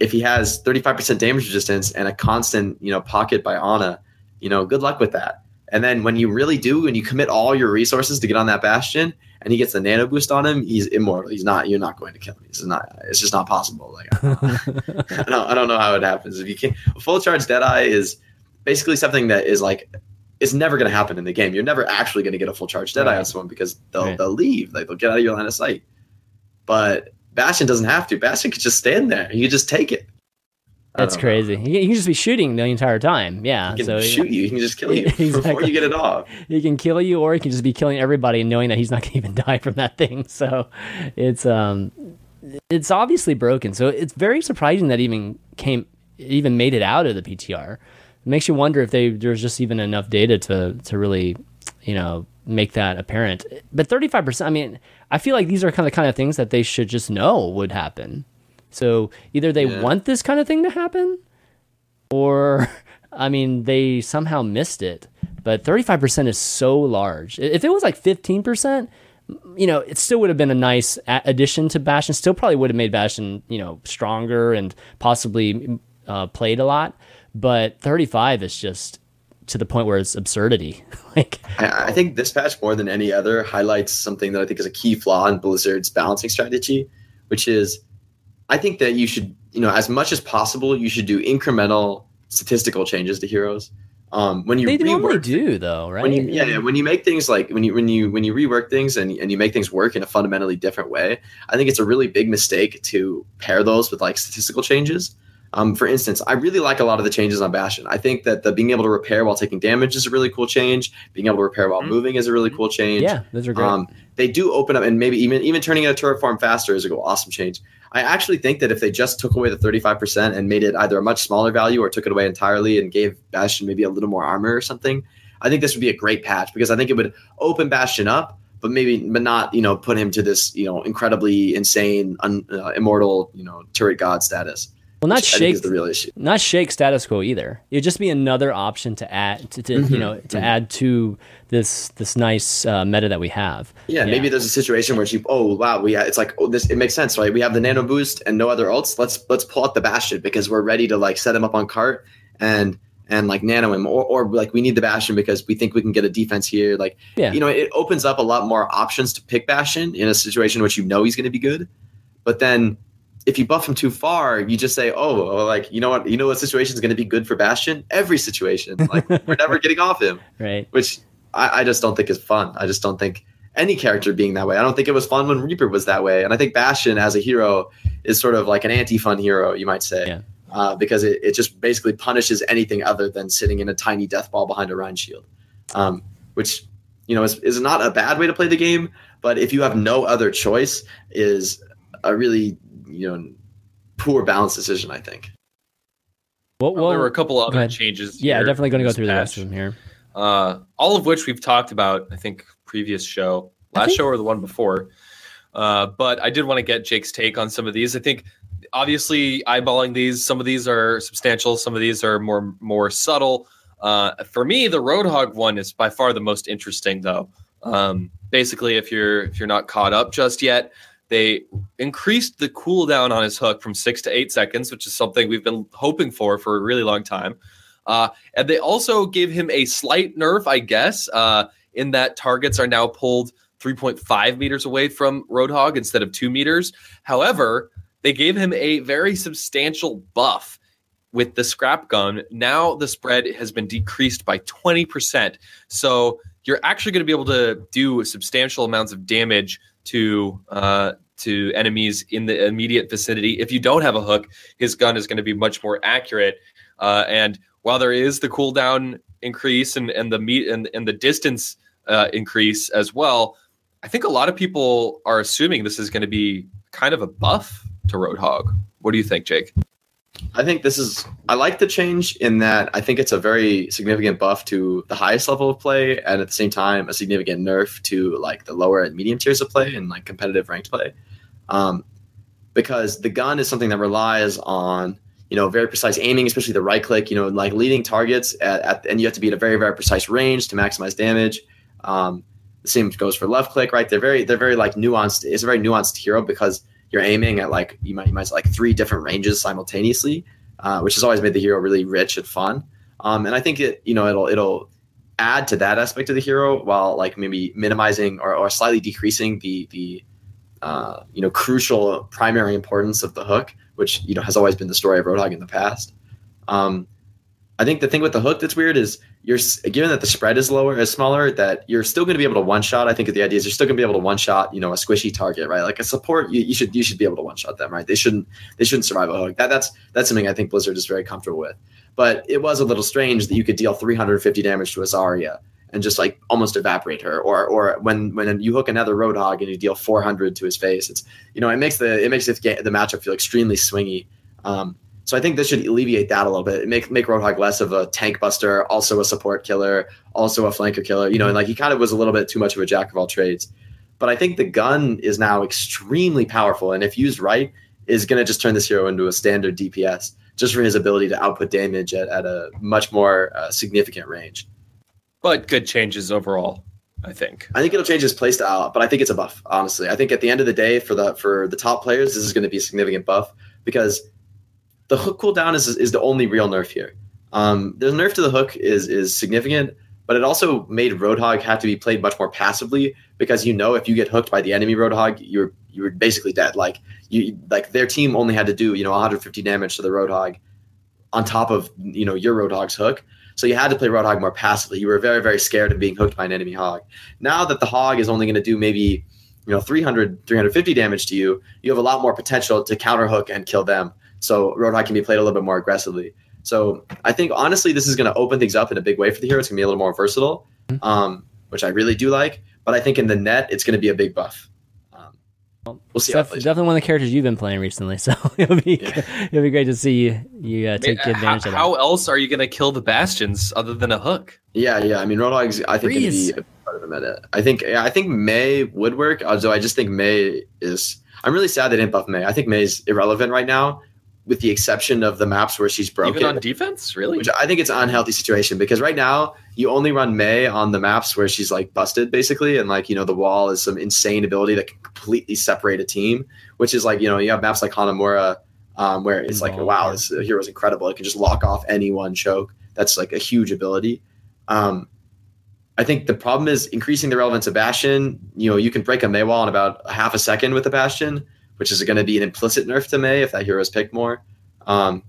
if he has 35% damage resistance and a constant, you know, pocket by Ana, you know, good luck with that. And then when you really do, and you commit all your resources to get on that bastion, and he gets the nano boost on him, he's immortal. He's not. You're not going to kill him. It's not. It's just not possible. Like I don't, I don't, I don't know how it happens. If you can, full charge Deadeye is basically something that is like it's never going to happen in the game. You're never actually going to get a full charge Deadeye right. on someone because they'll right. they'll leave. Like they'll get out of your line of sight. But Bastion doesn't have to. Bastion could just stand there. He could just take it. That's crazy. He, he, can just be shooting the entire time. Yeah. He can so, shoot you. He can just kill you exactly. before you get it off. He can kill you, or he can just be killing everybody and knowing that he's not going to even die from that thing. So it's um, it's obviously broken. So it's very surprising that even came, even made it out of the PTR. It makes you wonder if they there's just even enough data to to really, you know, make that apparent. But 35%. I mean, I feel like these are kind of the kind of things that they should just know would happen. So either they yeah. want this kind of thing to happen, or I mean, they somehow missed it. But 35% is so large. If it was like 15%, you know, it still would have been a nice addition to Bastion. Still probably would have made Bastion, you know, stronger and possibly uh, played a lot. But 35 is just to the point where it's absurdity. like, I, I think this patch more than any other highlights something that I think is a key flaw in Blizzard's balancing strategy, which is I think that you should, you know, as much as possible, you should do incremental statistical changes to heroes. Um, when you they rework, normally do though, right? When you, yeah, yeah, when you make things like when you when you when you rework things and and you make things work in a fundamentally different way, I think it's a really big mistake to pair those with like statistical changes. Um, for instance, I really like a lot of the changes on Bastion. I think that the being able to repair while taking damage is a really cool change. Being able to repair while mm-hmm. moving is a really cool change. Yeah, those are great. Um, they do open up, and maybe even even turning a turret form faster is a cool, awesome change. I actually think that if they just took away the 35% and made it either a much smaller value or took it away entirely and gave Bastion maybe a little more armor or something, I think this would be a great patch because I think it would open Bastion up, but maybe but not you know put him to this you know incredibly insane un, uh, immortal you know turret god status. Well, not shake the real issue. Not shake status quo either. It'd just be another option to add to, to mm-hmm. you know to mm-hmm. add to this this nice uh, meta that we have. Yeah, yeah, maybe there's a situation where you oh wow we it's like oh this it makes sense right we have the nano boost and no other ults let's let's pull out the bastion because we're ready to like set him up on cart and and like nano him or, or like we need the bastion because we think we can get a defense here like yeah. you know it opens up a lot more options to pick bastion in a situation in which you know he's going to be good but then if you buff him too far, you just say, "Oh, like you know what? You know what situation is going to be good for Bastion? Every situation. Like we're never getting off him." Right. Which I, I, just don't think is fun. I just don't think any character being that way. I don't think it was fun when Reaper was that way. And I think Bastion as a hero is sort of like an anti-fun hero, you might say. Yeah. Uh, because it, it just basically punishes anything other than sitting in a tiny death ball behind a Rein shield, um, which you know is, is not a bad way to play the game. But if you have no other choice, is a really you know poor balance decision. I think. Well, well, there were a couple other changes. Yeah, definitely going to go through patch. the rest of them here. Uh, all of which we've talked about. I think previous show, last think- show, or the one before. Uh, but I did want to get Jake's take on some of these. I think obviously eyeballing these, some of these are substantial, some of these are more more subtle. Uh, for me, the Roadhog one is by far the most interesting, though. Um, basically, if you're if you're not caught up just yet, they increased the cooldown on his hook from six to eight seconds, which is something we've been hoping for for a really long time. Uh, and they also gave him a slight nerf, I guess, uh, in that targets are now pulled 3.5 meters away from Roadhog instead of two meters. However, they gave him a very substantial buff with the scrap gun. Now the spread has been decreased by 20%. So you're actually going to be able to do substantial amounts of damage to uh, to enemies in the immediate vicinity. If you don't have a hook, his gun is going to be much more accurate. Uh, and while there is the cooldown increase and, and the meet and, and the distance uh, increase as well, I think a lot of people are assuming this is going to be kind of a buff to Roadhog. What do you think, Jake? I think this is. I like the change in that I think it's a very significant buff to the highest level of play, and at the same time, a significant nerf to like the lower and medium tiers of play and like competitive ranked play. Um, because the gun is something that relies on you know very precise aiming, especially the right click. You know, like leading targets at, at and you have to be at a very very precise range to maximize damage. Um, the same goes for left click, right? They're very they're very like nuanced. It's a very nuanced hero because you're aiming at like you might you might like three different ranges simultaneously, uh, which has always made the hero really rich and fun. Um, and I think it you know it'll it'll add to that aspect of the hero while like maybe minimizing or, or slightly decreasing the the uh, you know crucial primary importance of the hook, which you know has always been the story of Roadhog in the past. Um, I think the thing with the hook that's weird is you're given that the spread is lower, is smaller, that you're still going to be able to one shot. I think the idea is you're still going to be able to one shot, you know, a squishy target, right? Like a support, you, you should you should be able to one shot them, right? They shouldn't they shouldn't survive a hook. That that's that's something I think Blizzard is very comfortable with. But it was a little strange that you could deal 350 damage to a Zarya and just like almost evaporate her, or or when when you hook another Roadhog and you deal 400 to his face, it's you know it makes the it makes the, the matchup feel extremely swingy. Um, so I think this should alleviate that a little bit. Make make Roadhog less of a tank buster, also a support killer, also a flanker killer. You know, and like he kind of was a little bit too much of a jack of all trades. But I think the gun is now extremely powerful, and if used right, is going to just turn this hero into a standard DPS just for his ability to output damage at, at a much more uh, significant range. But good changes overall. I think. I think it'll change his playstyle, but I think it's a buff. Honestly, I think at the end of the day, for the for the top players, this is going to be a significant buff because the hook cooldown is is the only real nerf here. Um, the nerf to the hook is is significant, but it also made Roadhog have to be played much more passively because you know if you get hooked by the enemy Roadhog, you're you're basically dead. Like you like their team only had to do you know 150 damage to the Roadhog on top of you know your Roadhog's hook. So you had to play Roadhog more passively. You were very very scared of being hooked by an enemy hog. Now that the hog is only going to do maybe you know 300 350 damage to you, you have a lot more potential to counter hook and kill them so Roadhog can be played a little bit more aggressively. So I think honestly, this is going to open things up in a big way for the hero. It's going to be a little more versatile, mm-hmm. um, which I really do like. But I think in the net, it's going to be a big buff. We'll see. Def- definitely one of the characters you've been playing recently, so it'll be yeah. it'll be great to see you you uh, take I mean, advantage how, of that. How else are you going to kill the bastions other than a hook? Yeah, yeah. I mean, Roadhog's I think going to be part of the meta. I think I think Mei would work. Although I just think Mei is. I'm really sad they didn't buff Mei. I think Mei's irrelevant right now with the exception of the maps where she's broken. Even on defense, really? Which I think it's an unhealthy situation because right now you only run Mei on the maps where she's like busted basically, and like you know the wall is some insane ability that can completely separate a team. Which is like you know you have maps like Hanamura um, where it's like wow this hero is incredible. It can just lock off any one choke. That's like a huge ability. Um, I think the problem is increasing the relevance of Bastion. You know you can break a Mei wall in about a half a second with a Bastion which is going to be an implicit nerf to Mei if that hero is picked more. Um,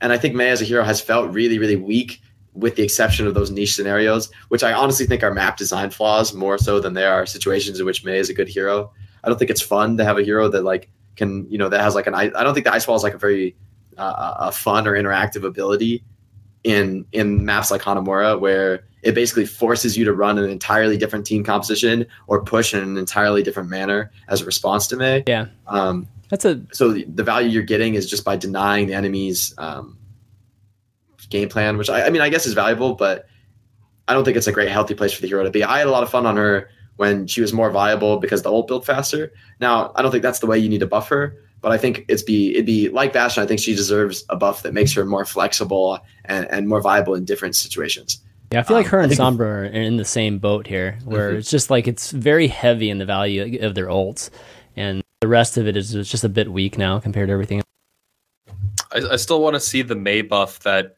and I think Mei as a hero has felt really, really weak with the exception of those niche scenarios, which I honestly think are map design flaws more so than they are situations in which Mei is a good hero. I don't think it's fun to have a hero that like can, you know, that has like an, I don't think the ice wall is like a very uh, a fun or interactive ability in, in maps like Hanamura where it basically forces you to run an entirely different team composition or push in an entirely different manner as a response to Mei. Yeah. Um, that's a so the, the, value you're getting is just by denying the enemy's um, game plan, which I, I mean I guess is valuable, but I don't think it's a great healthy place for the hero to be. I had a lot of fun on her when she was more viable because the ult built faster. Now I don't think that's the way you need to buff her, but I think it's be it'd be like Bastion. I think she deserves a buff that makes her more flexible and, and more viable in different situations. Yeah, I feel like um, her and Sombra are in the same boat here, where mm-hmm. it's just like it's very heavy in the value of their ults, and the rest of it is just a bit weak now compared to everything. I, I still want to see the Mei buff that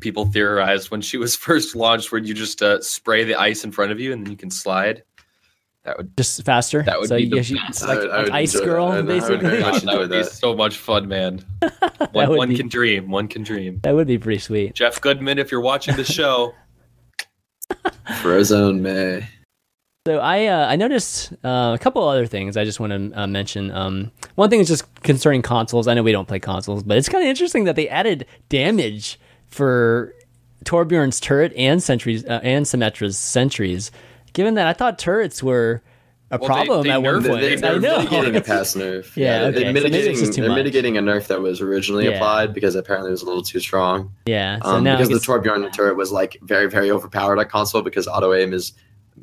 people theorized when she was first launched, where you just uh, spray the ice in front of you and then you can slide. That would just faster. That would so be the she, best. like an ice girl, that. basically. that would be so much fun, man. one, one be, can dream. One can dream. That would be pretty sweet. Geoff Goodman, if you're watching the show, Frozone Mei. So I uh, I noticed uh, a couple other things I just want to uh, mention. Um, one thing is just concerning consoles. I know we don't play consoles, but it's kind of interesting that they added damage for Torbjorn's turret and sentries uh, and Symmetra's sentries. Given that I thought turrets were a Well, problem they at one point. They, it. they're I know. mitigating a past nerf. Yeah, they're- okay. they're So maybe it's mitigating, just too they're much. mitigating a nerf that was originally Yeah. applied because apparently it was a little too strong. yeah. So Um, now because the Torbjorn turret was like very, very overpowered on console because auto aim is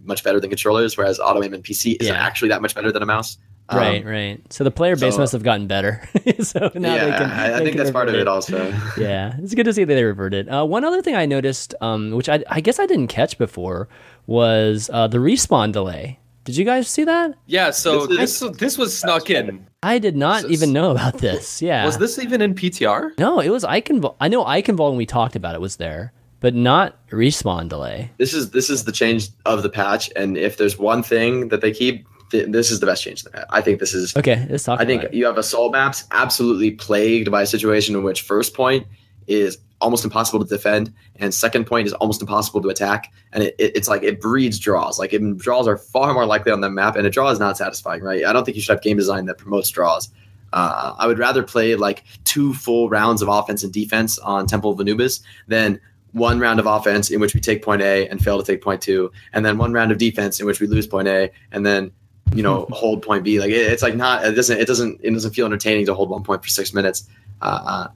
much better than controllers, whereas auto aim in PC isn't Yeah. actually that much better than a mouse. Um, right, right. So the player base so- must have gotten better. so now yeah, they can. I, I they think can that's part of revert it also. yeah, it's good to see that they reverted. Uh, one other thing I noticed, um, which I, I guess I didn't catch before, was uh, the respawn delay. Did you guys see that? Yeah, so This this this was snuck in. I did not So- even know about this. Yeah. Was this even in PTR? No, it was Ironclad. I know Ironclad when we talked about it was there, but not respawn delay. this is this is the change of the patch, and if there's one thing that they keep, th- this is the best change. in the patch. I think this is Okay, let's talk. I think it. you have assault maps absolutely plagued by a situation in which first point is almost impossible to defend, and second point is almost impossible to attack. And it, it- it's like it breeds draws. Like it, draws are far more likely on the map, and a draw is not satisfying, right? I don't think you should have game design that promotes draws. Uh, I would rather play like two full rounds of offense and defense on Temple of Anubis than one round of offense in which we take point A and fail to take point two, and then one round of defense in which we lose point A and then you know hold point B. Like it, it's like not it doesn't it doesn't it doesn't feel entertaining to hold one point for six minutes. Uh, uh,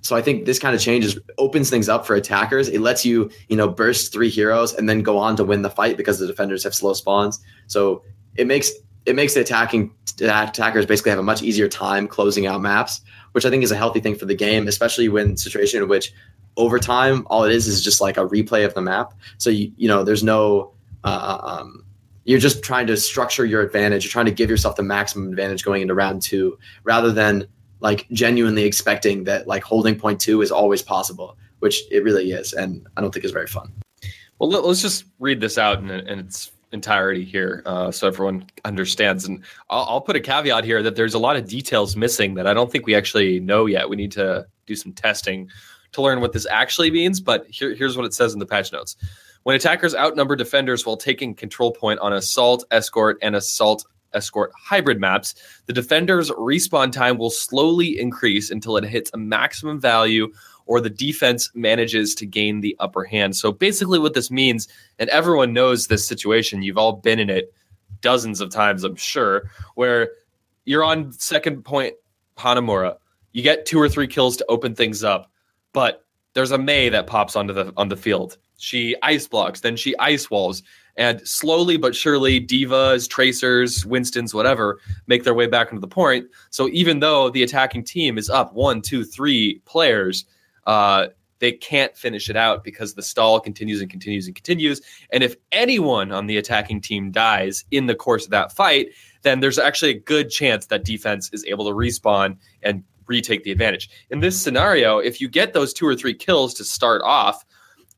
so I think this kind of changes opens things up for attackers. It lets you you know burst three heroes and then go on to win the fight because the defenders have slow spawns. So it makes it makes the attacking attackers basically have a much easier time closing out maps, which I think is a healthy thing for the game, especially when situation in which over time all it is is just like a replay of the map. So you you know there's no uh, um, you're just trying to structure your advantage. You're trying to give yourself the maximum advantage going into round two, rather than like genuinely expecting that like holding point two is always possible, which it really is, and I don't think is very fun. Well, let, us just read this out in, in its entirety here, uh, so everyone understands. And I'll, I'll put a caveat here that there's a lot of details missing that I don't think we actually know yet. We need to do some testing to learn what this actually means. But here, here's what it says in the patch notes: When attackers outnumber defenders while taking control point on assault, escort, and assault escort hybrid maps, the defender's respawn time will slowly increase until it hits a maximum value or the defense manages to gain the upper hand. So basically, what this means, and everyone knows this situation, you've all been in it dozens of times, I'm sure, where you're on second point Hanamura, you get two or three kills to open things up, but there's a Mei that pops onto the on the field. She ice blocks, then she ice walls, and slowly but surely, D.Vas, tracers, Winstons, whatever, make their way back into the point. So even though the attacking team is up one, two, three players, uh, they can't finish it out because the stall continues and continues and continues. And if anyone on the attacking team dies in the course of that fight, then there's actually a good chance that defense is able to respawn and retake the advantage. In this scenario, if you get those two or three kills to start off,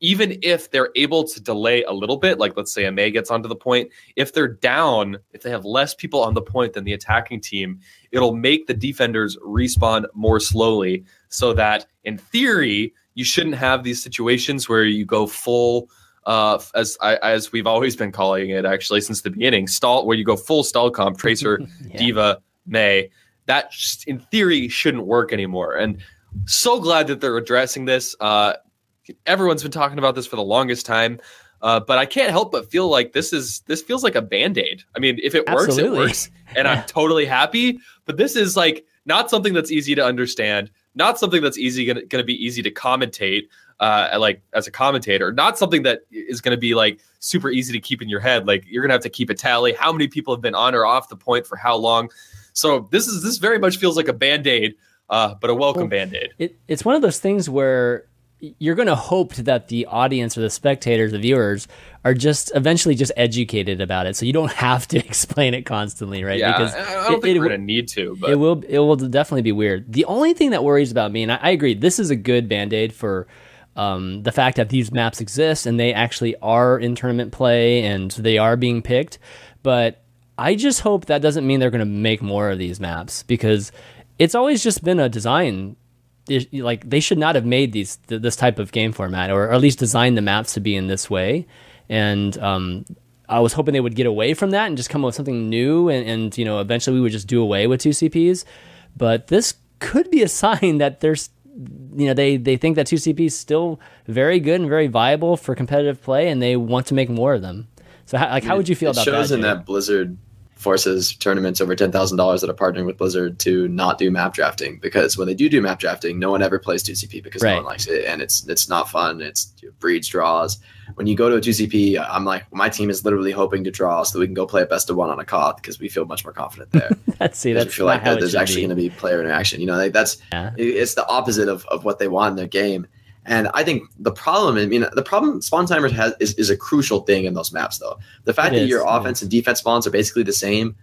even if they're able to delay a little bit, like let's say a Mei gets onto the point, if they're down, if they have less people on the point than the attacking team, it'll make the defenders respawn more slowly so that in theory, you shouldn't have these situations where you go full uh, as I, as we've always been calling it actually since the beginning, stall where you go full stall comp, tracer, Yeah. D.Va, Mei. That just, in theory shouldn't work anymore. And so glad that they're addressing this. Uh, everyone's been talking about this for the longest time. Uh, but I can't help but feel like this is this feels like a band-aid. I mean, if it works, Absolutely. it works. And Yeah. I'm totally happy. But this is like not something that's easy to understand, not something that's easy gonna, gonna be easy to commentate, uh, like as a commentator, not something that is gonna be like super easy to keep in your head. Like you're gonna have to keep a tally. How many people have been on or off the point for how long? So this is this very much feels like a band-aid, uh, but a welcome Well, band-aid. it, it's one of those things where you're going to hope that the audience or the spectators, the viewers, are just eventually just educated about it, so you don't have to explain it constantly, right? Yeah, because I don't it- think it we're gonna need to, but it will it will definitely be weird. The only thing that worries about me, and I, I agree, this is a good band aid for um, the fact that these maps exist and they actually are in tournament play and they are being picked. But I just hope that doesn't mean they're going to make more of these maps because it's always just been a design. Like they should not have made these th- this type of game format, or, or at least designed the maps to be in this way. And um, I was hoping they would get away from that and just come up with something new, and, and you know, eventually we would just do away with two CPs. But this could be a sign that there's, you know, they they think that two CPs is still very good and very viable for competitive play, and they want to make more of them. So, how, like, how would you feel it about shows that? in Jay? that Blizzard forces tournaments over ten thousand dollars that are partnering with Blizzard to not do map drafting because when they do do map drafting, no one ever plays 2CP because Right. no one likes it and it's it's not fun. It's it breeds draws. When you go to a 2CP, I'm like my team is literally hoping to draw so that we can go play a best of one on a Koth because we feel much more confident there. That's see, that's feel like that there's actually going to be player interaction. You know, like that's Yeah. it's the opposite of, of what they want in their game. And I think the problem, I mean, the problem spawn timers has is, is a crucial thing in those maps, though. The fact It that is, your offense and defense spawns are basically the same,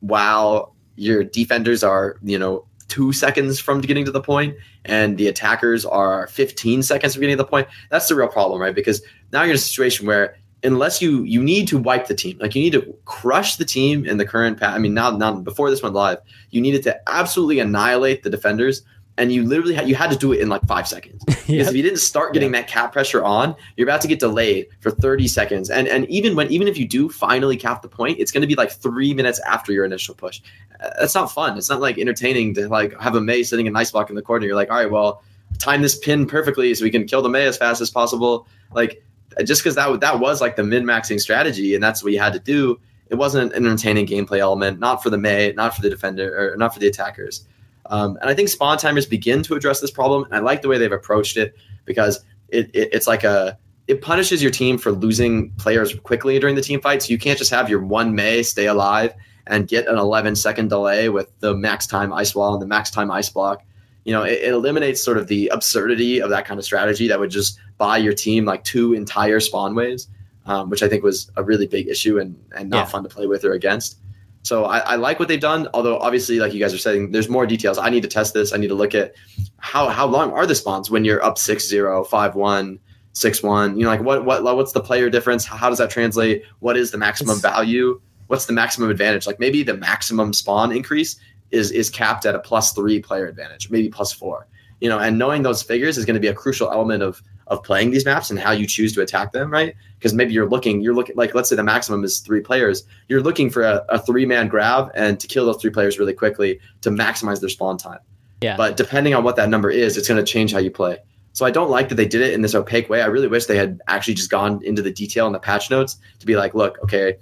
while your defenders are, you know, two seconds from getting to the point, and the attackers are 15 seconds from getting to the point. That's the real problem, right? Because now you're in a situation where unless you you need to wipe the team, like you need to crush the team in the current path. I mean, now now before this went live, you needed to absolutely annihilate the defenders and you literally had, you had to do it in like five seconds. Because Yep. if you didn't start getting that cap pressure on you're about to get delayed for 30 seconds. And and even when even if you do finally cap the point it's going to be like three minutes after your initial push. Uh, that's not fun. It's not like entertaining to like have a Mei sitting in nice block in the corner. You're like all right well time this pin perfectly so we can kill the Mei as fast as possible. Like just because that that was like the min maxing strategy and that's what you had to do. It wasn't an entertaining gameplay element not for the Mei not for the defender or not for the attackers um, and I think spawn timers begin to address this problem. And I like the way they've approached it because it, it it's like a it punishes your team for losing players quickly during the team fight. So you can't just have your one Mei stay alive and get an 11 second delay with the max time ice wall and the max time ice block. You know, it, it eliminates sort of the absurdity of that kind of strategy that would just buy your team like two entire spawn waves, um, which I think was a really big issue and, and not Yeah. fun to play with or against. So I, I like what they've done, although obviously, like you guys are saying, there's more details. I need to test this. I need to look at how how long are the spawns when you're up 6-0, 5-1, 6-1. You know, like what what what's the player difference? How does that translate? What is the maximum value? What's the maximum advantage? Like maybe the maximum spawn increase is is capped at a plus three player advantage, maybe plus four. You know, and knowing those figures is going to be a crucial element of of playing these maps and how you choose to attack them, right? Because maybe you're looking, you're looking like let's say the maximum is three players you're looking for a, a three man grab and to kill those three players really quickly to maximize their spawn time. Yeah. But depending on what that number is, it's going to change how you play. So I don't like that they did it in this opaque way. I really wish they had actually just gone into the detail in the patch notes to be like, look, okay,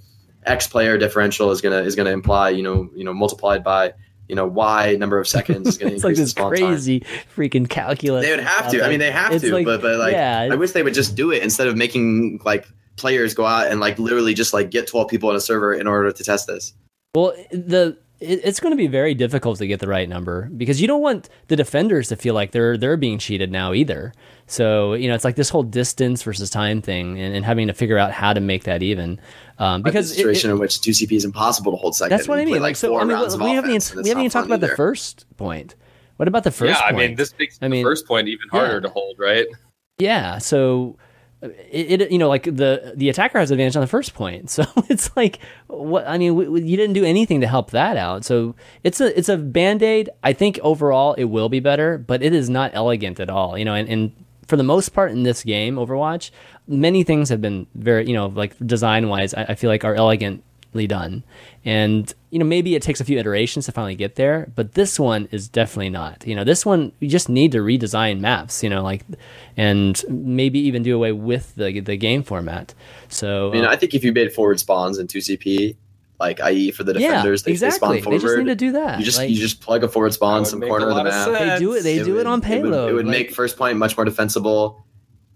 X player differential is gonna is gonna imply, you know, you know, multiplied by, you know, Y number of seconds is gonna it's increase like this spawn time. crazy freaking calculus. They would have to. stuff. I mean, they have to. like- but but like, yeah, I wish they would just do it instead of making like players go out and like literally just like get 12 people on a server in order to test this. Well, the it, it's going to be very difficult to get the right number because you don't want the defenders to feel like they're they're being cheated now either. So you know, it's like this whole distance versus time thing, and, and having to figure out how to make that even. Um, because because a situation it- in which two CP is impossible to hold second. that's what I mean. play, Like, so four I mean, rounds of we haven't offense, even, we haven't even talked fun about the first point. What about the first? yeah, I point? mean, this makes I the mean, first point even harder yeah. to hold, right? Yeah, so it, it you know like the the attacker has advantage on the first point. So it's like what I mean, we, we- you didn't do anything to help that out. So it's a it's a band-aid. I think overall it will be better, but it is not elegant at all. You know, and, and for the most part in this game, Overwatch, many things have been very, you know, like design-wise, I, I feel like are elegantly done. And you know, maybe it takes a few iterations to finally get there, but this one is definitely not. You know, this one you just need to redesign maps. You know, like and maybe even do away with the the game format. So I mean, uh, I think if you made forward spawns in two CP, like i.e. for the yeah, defenders, they, they exactly. spawn They just need to do that. you just Like, you just plug a forward spawn in some corner of the lot of map. they do it. They It do would- it on It would, payload. it would like- make first point much more defensible.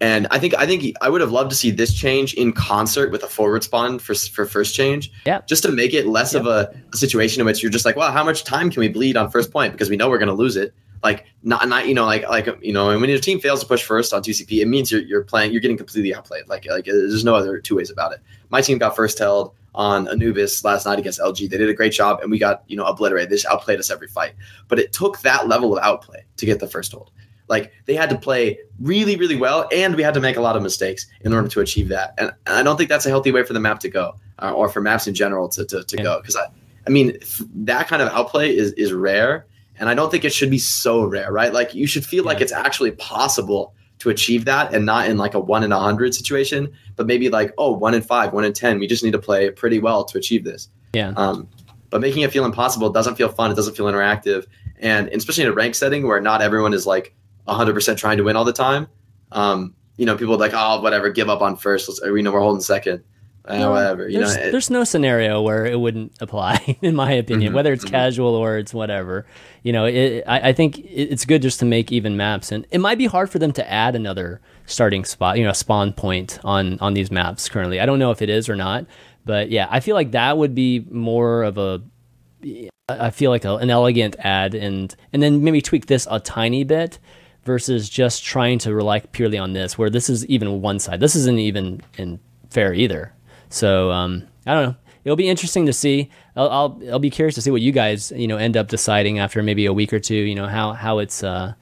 And I think I think I would have loved to see this change in concert with a forward spawn for for first change. Yeah. Just to make it less of a, a situation in which you're just like, well, how much time can we bleed on first point because we know we're going to lose it. Like not not you know like like you know, and when your team fails to push first on two CP, it means you're you're playing you're getting completely outplayed. Like like there's no other two ways about it. My team got first held on Anubis last night against LG. They did a great job, and we got you know obliterated. They just outplayed us every fight. But it took that level of outplay to get the first hold. Like they had to play really, really well, and we had to make a lot of mistakes in order to achieve that. And, and I don't think that's a healthy way for the map to go, uh, or for maps in general to to, to Yeah. go. Because I, I mean, that kind of outplay is is rare, and I don't think it should be so rare, right? Like you should feel like it's actually possible to achieve that, and not in like a one in a hundred situation, but maybe like oh one in five, one in ten. We just need to play pretty well to achieve this. yeah. Um, but making it feel impossible doesn't feel fun. It doesn't feel interactive, and especially in a rank setting where not everyone is like 100% trying to win all the time. Um, you know, people are like, oh, whatever, give up on first. Let's, we know we're holding second. Whatever. You there's, know, it- there's no scenario where it wouldn't apply, in my opinion, Mhm, whether it's mhm. casual or it's whatever. You know, it, I, I think it's good just to make even maps, and it might be hard for them to add another starting spot, you know, spawn point on on these maps currently. I don't know if it is or not, but yeah, I feel like that would be more of a I feel like a, an elegant ad, and and then maybe tweak this a tiny bit versus just trying to rely purely on this, where this is even one side. This isn't even in fair either. So um, I don't know. It'll be interesting to see. I'll, I'll I'll be curious to see what you guys you know end up deciding after maybe a week or two. You know how how it's uh,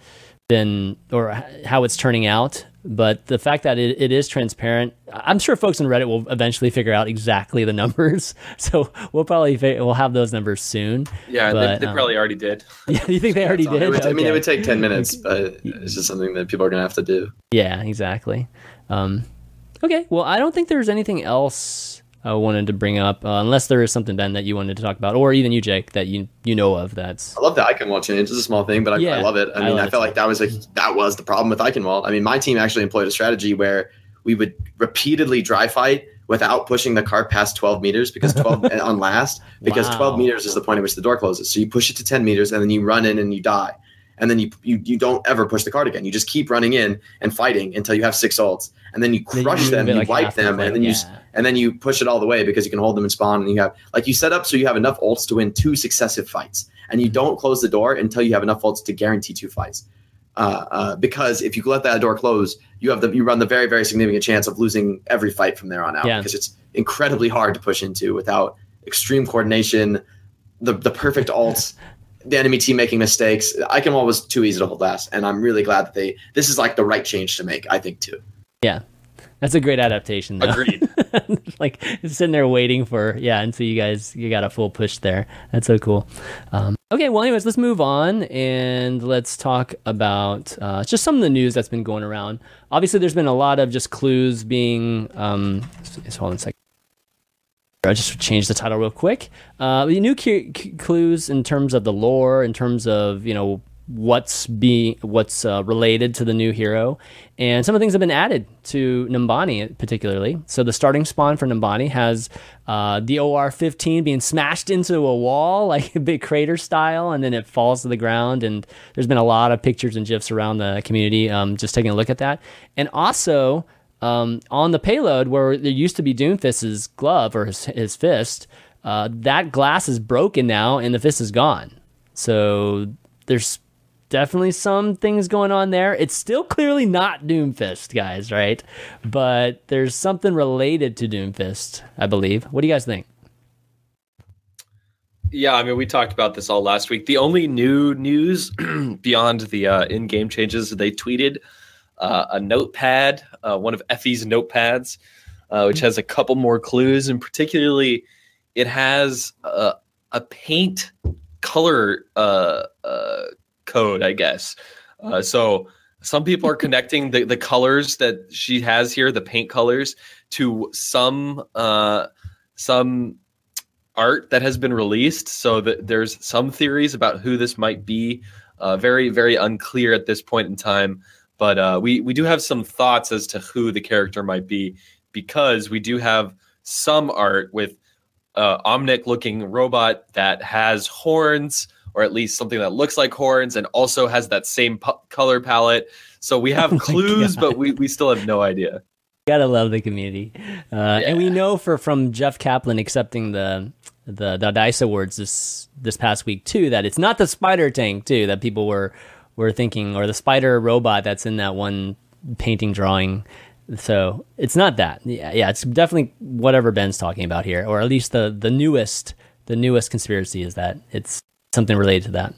been or how it's turning out. But the fact that it, it is transparent, I'm sure folks on Reddit will eventually figure out exactly the numbers. So we'll probably we'll have those numbers soon. Yeah, But, they, they um, probably already did. Yeah, you think they already did? would, I mean, it would take 10 minutes, but it's just something that people are going to have to do. Yeah, exactly. Um, okay, well, I don't think there's anything else I wanted to bring up, uh, unless there is something Ben that you wanted to talk about, or even you, Jake, that you you know of. That's I love the Eichenwalde change. It's a small thing, but I, Yeah, I love it. I I mean, I, felt like that was a that was the problem with Eichenwalde. I mean, my team actually employed a strategy where we would repeatedly dry fight without pushing the cart past 12 meters because 12 on last because Wow. 12 meters is the point at which the door closes. So you push it to 10 meters and then you run in and you die. And then you, you you don't ever push the card again. You just keep running in and fighting until you have six ults, and then you Then you crush them, you like wipe them, and then you and then you push it all the way because you can hold them in spawn and you have like you set up so you have enough ults to win two successive fights and you don't close the door until you have enough ults to guarantee two fights. Uh, uh, because if you let that door close you have the you run the very very significant chance of losing every fight from there on out Yeah. because it's incredibly hard to push into without extreme coordination the the perfect ults the enemy team making mistakes. I wall was too easy to hold last and i'm really glad that they this is like the right change to make i think too That's a great adaptation, though. Agreed. like sitting there waiting for yeah, and so you guys you got a full push there. That's so cool. Um, okay, well, anyways, let's move on and let's talk about uh, just some of the news that's been going around. Obviously, there's been a lot of just clues being. Um, so hold on a second. I just changed the title real quick. Uh, the new cu- cu- clues in terms of the lore, in terms of you know what's being what's uh, related to the new hero, and some of the things have been added to Numbani particularly. So the starting spawn for Numbani has uh, the OR-15 being smashed into a wall like a big crater style, and then it falls to the ground. And there's been a lot of pictures and gifs around the community um, just taking a look at that, and also um, on the payload where there used to be Doomfist's glove or his, his fist, uh, that glass is broken now and the fist is gone. So there's definitely some things going on there. It's still clearly not Doomfist, guys, right? But there's something related to Doomfist, I believe. What do you guys think? Yeah, I mean, we talked about this all last week. The only new news beyond the uh, in-game changes, they tweeted uh, a notepad, uh, one of Efi's notepads, uh, which has a couple more clues, and particularly, it has a, a paint color uh, uh, code, I guess. Uh, so some people are connecting the, the colors that she has here, the paint colors, to some uh, some art that has been released. So that there's some theories about who this might be. Uh, very very unclear at this point in time, but uh, we we do have some thoughts as to who the character might be because we do have some art with uh, Omnic looking robot that has horns or at least something that looks like horns and also has that same color palette. So we have Oh clues, but we, we still have no idea. Gotta love the community, uh, and we know for from Jeff Kaplan accepting the the the Dice Awards this this past week too that it's not the spider tank too that people were were thinking or the spider robot that's in that one painting drawing. So it's not that. Yeah, yeah, it's definitely whatever Ben's talking about here, or at least the the newest the newest conspiracy is that it's something related to that.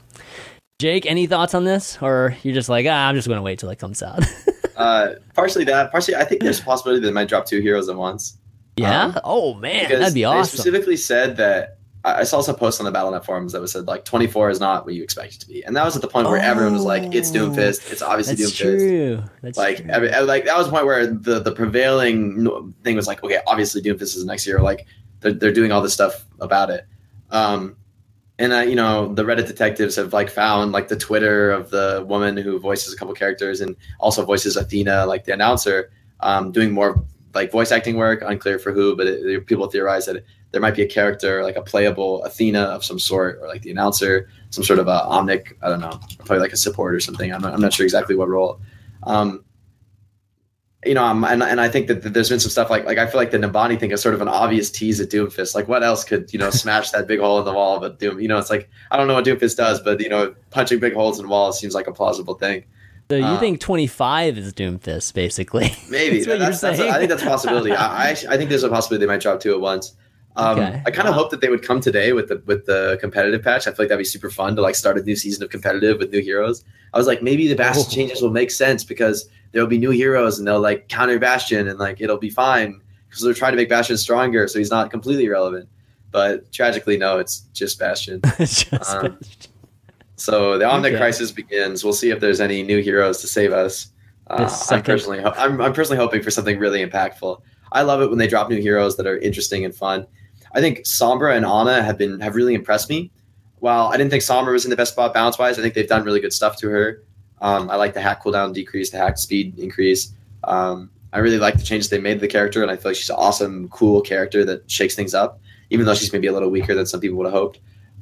Jake, any thoughts on this, or you're just like, ah, I'm just gonna wait till it comes out? uh, partially that partially i think there's a possibility that they might drop two heroes at once yeah. Um, oh man, that'd be awesome. They specifically said that I I saw some posts on the BattleNet forums that was said like 24 is not what you expect it to be, and that was at the point where everyone was like, "It's Oh, Doomfist. It's obviously That's Doomfist." true. That's Like, true. every, like that was the point where the the prevailing thing was like, "Okay, obviously Doomfist is the next year." Like they're they're doing all this stuff about it. Um, and uh, you know the Reddit detectives have like found like the Twitter of the woman who voices a couple characters and also voices Athena, like the announcer, um, doing more like voice acting work, unclear for who, but it, people theorize that there might be a character like a playable Athena of some sort, or like the announcer, some sort of a Omnic. I don't know, probably like a support or something. I'm not, I'm not sure exactly what role. Um, you know, um, and, and I think that, that there's been some stuff like like I feel like the Numbani thing is sort of an obvious tease at Doomfist. Like, what else could you know smash that big hole in the wall? But Doom, you know, it's like I don't know what Doomfist does, but you know, punching big holes in walls seems like a plausible thing. So you um, think 25 is Doomfist, basically? Maybe that's, that's, that's a, I think that's a possibility. I, I, I think there's a possibility they might drop two at once. Um, okay. I kind of wow. hope that they would come today with the with the competitive patch. I feel like that'd be super fun to like start a new season of competitive with new heroes. I was like, maybe the Bastion oh. changes will make sense because there'll be new heroes and they'll like counter Bastion and like it'll be fine because they're trying to make Bastion stronger, so he's not completely irrelevant. But tragically, no, it's just Bastion. just um, Bastion. So the Omnic okay. crisis begins. We'll see if there's any new heroes to save us. Uh, I'm personally, I'm, I'm personally hoping for something really impactful. I love it when they drop new heroes that are interesting and fun. I think Sombra and Ana have been have really impressed me. While I didn't think Sombra was in the best spot balance wise, I think they've done really good stuff to her. Um, I like the hack cooldown decrease, the hack speed increase. Um, I really like the changes they made to the character, and I feel like she's an awesome, cool character that shakes things up, even though she's maybe a little weaker than some people would have hoped.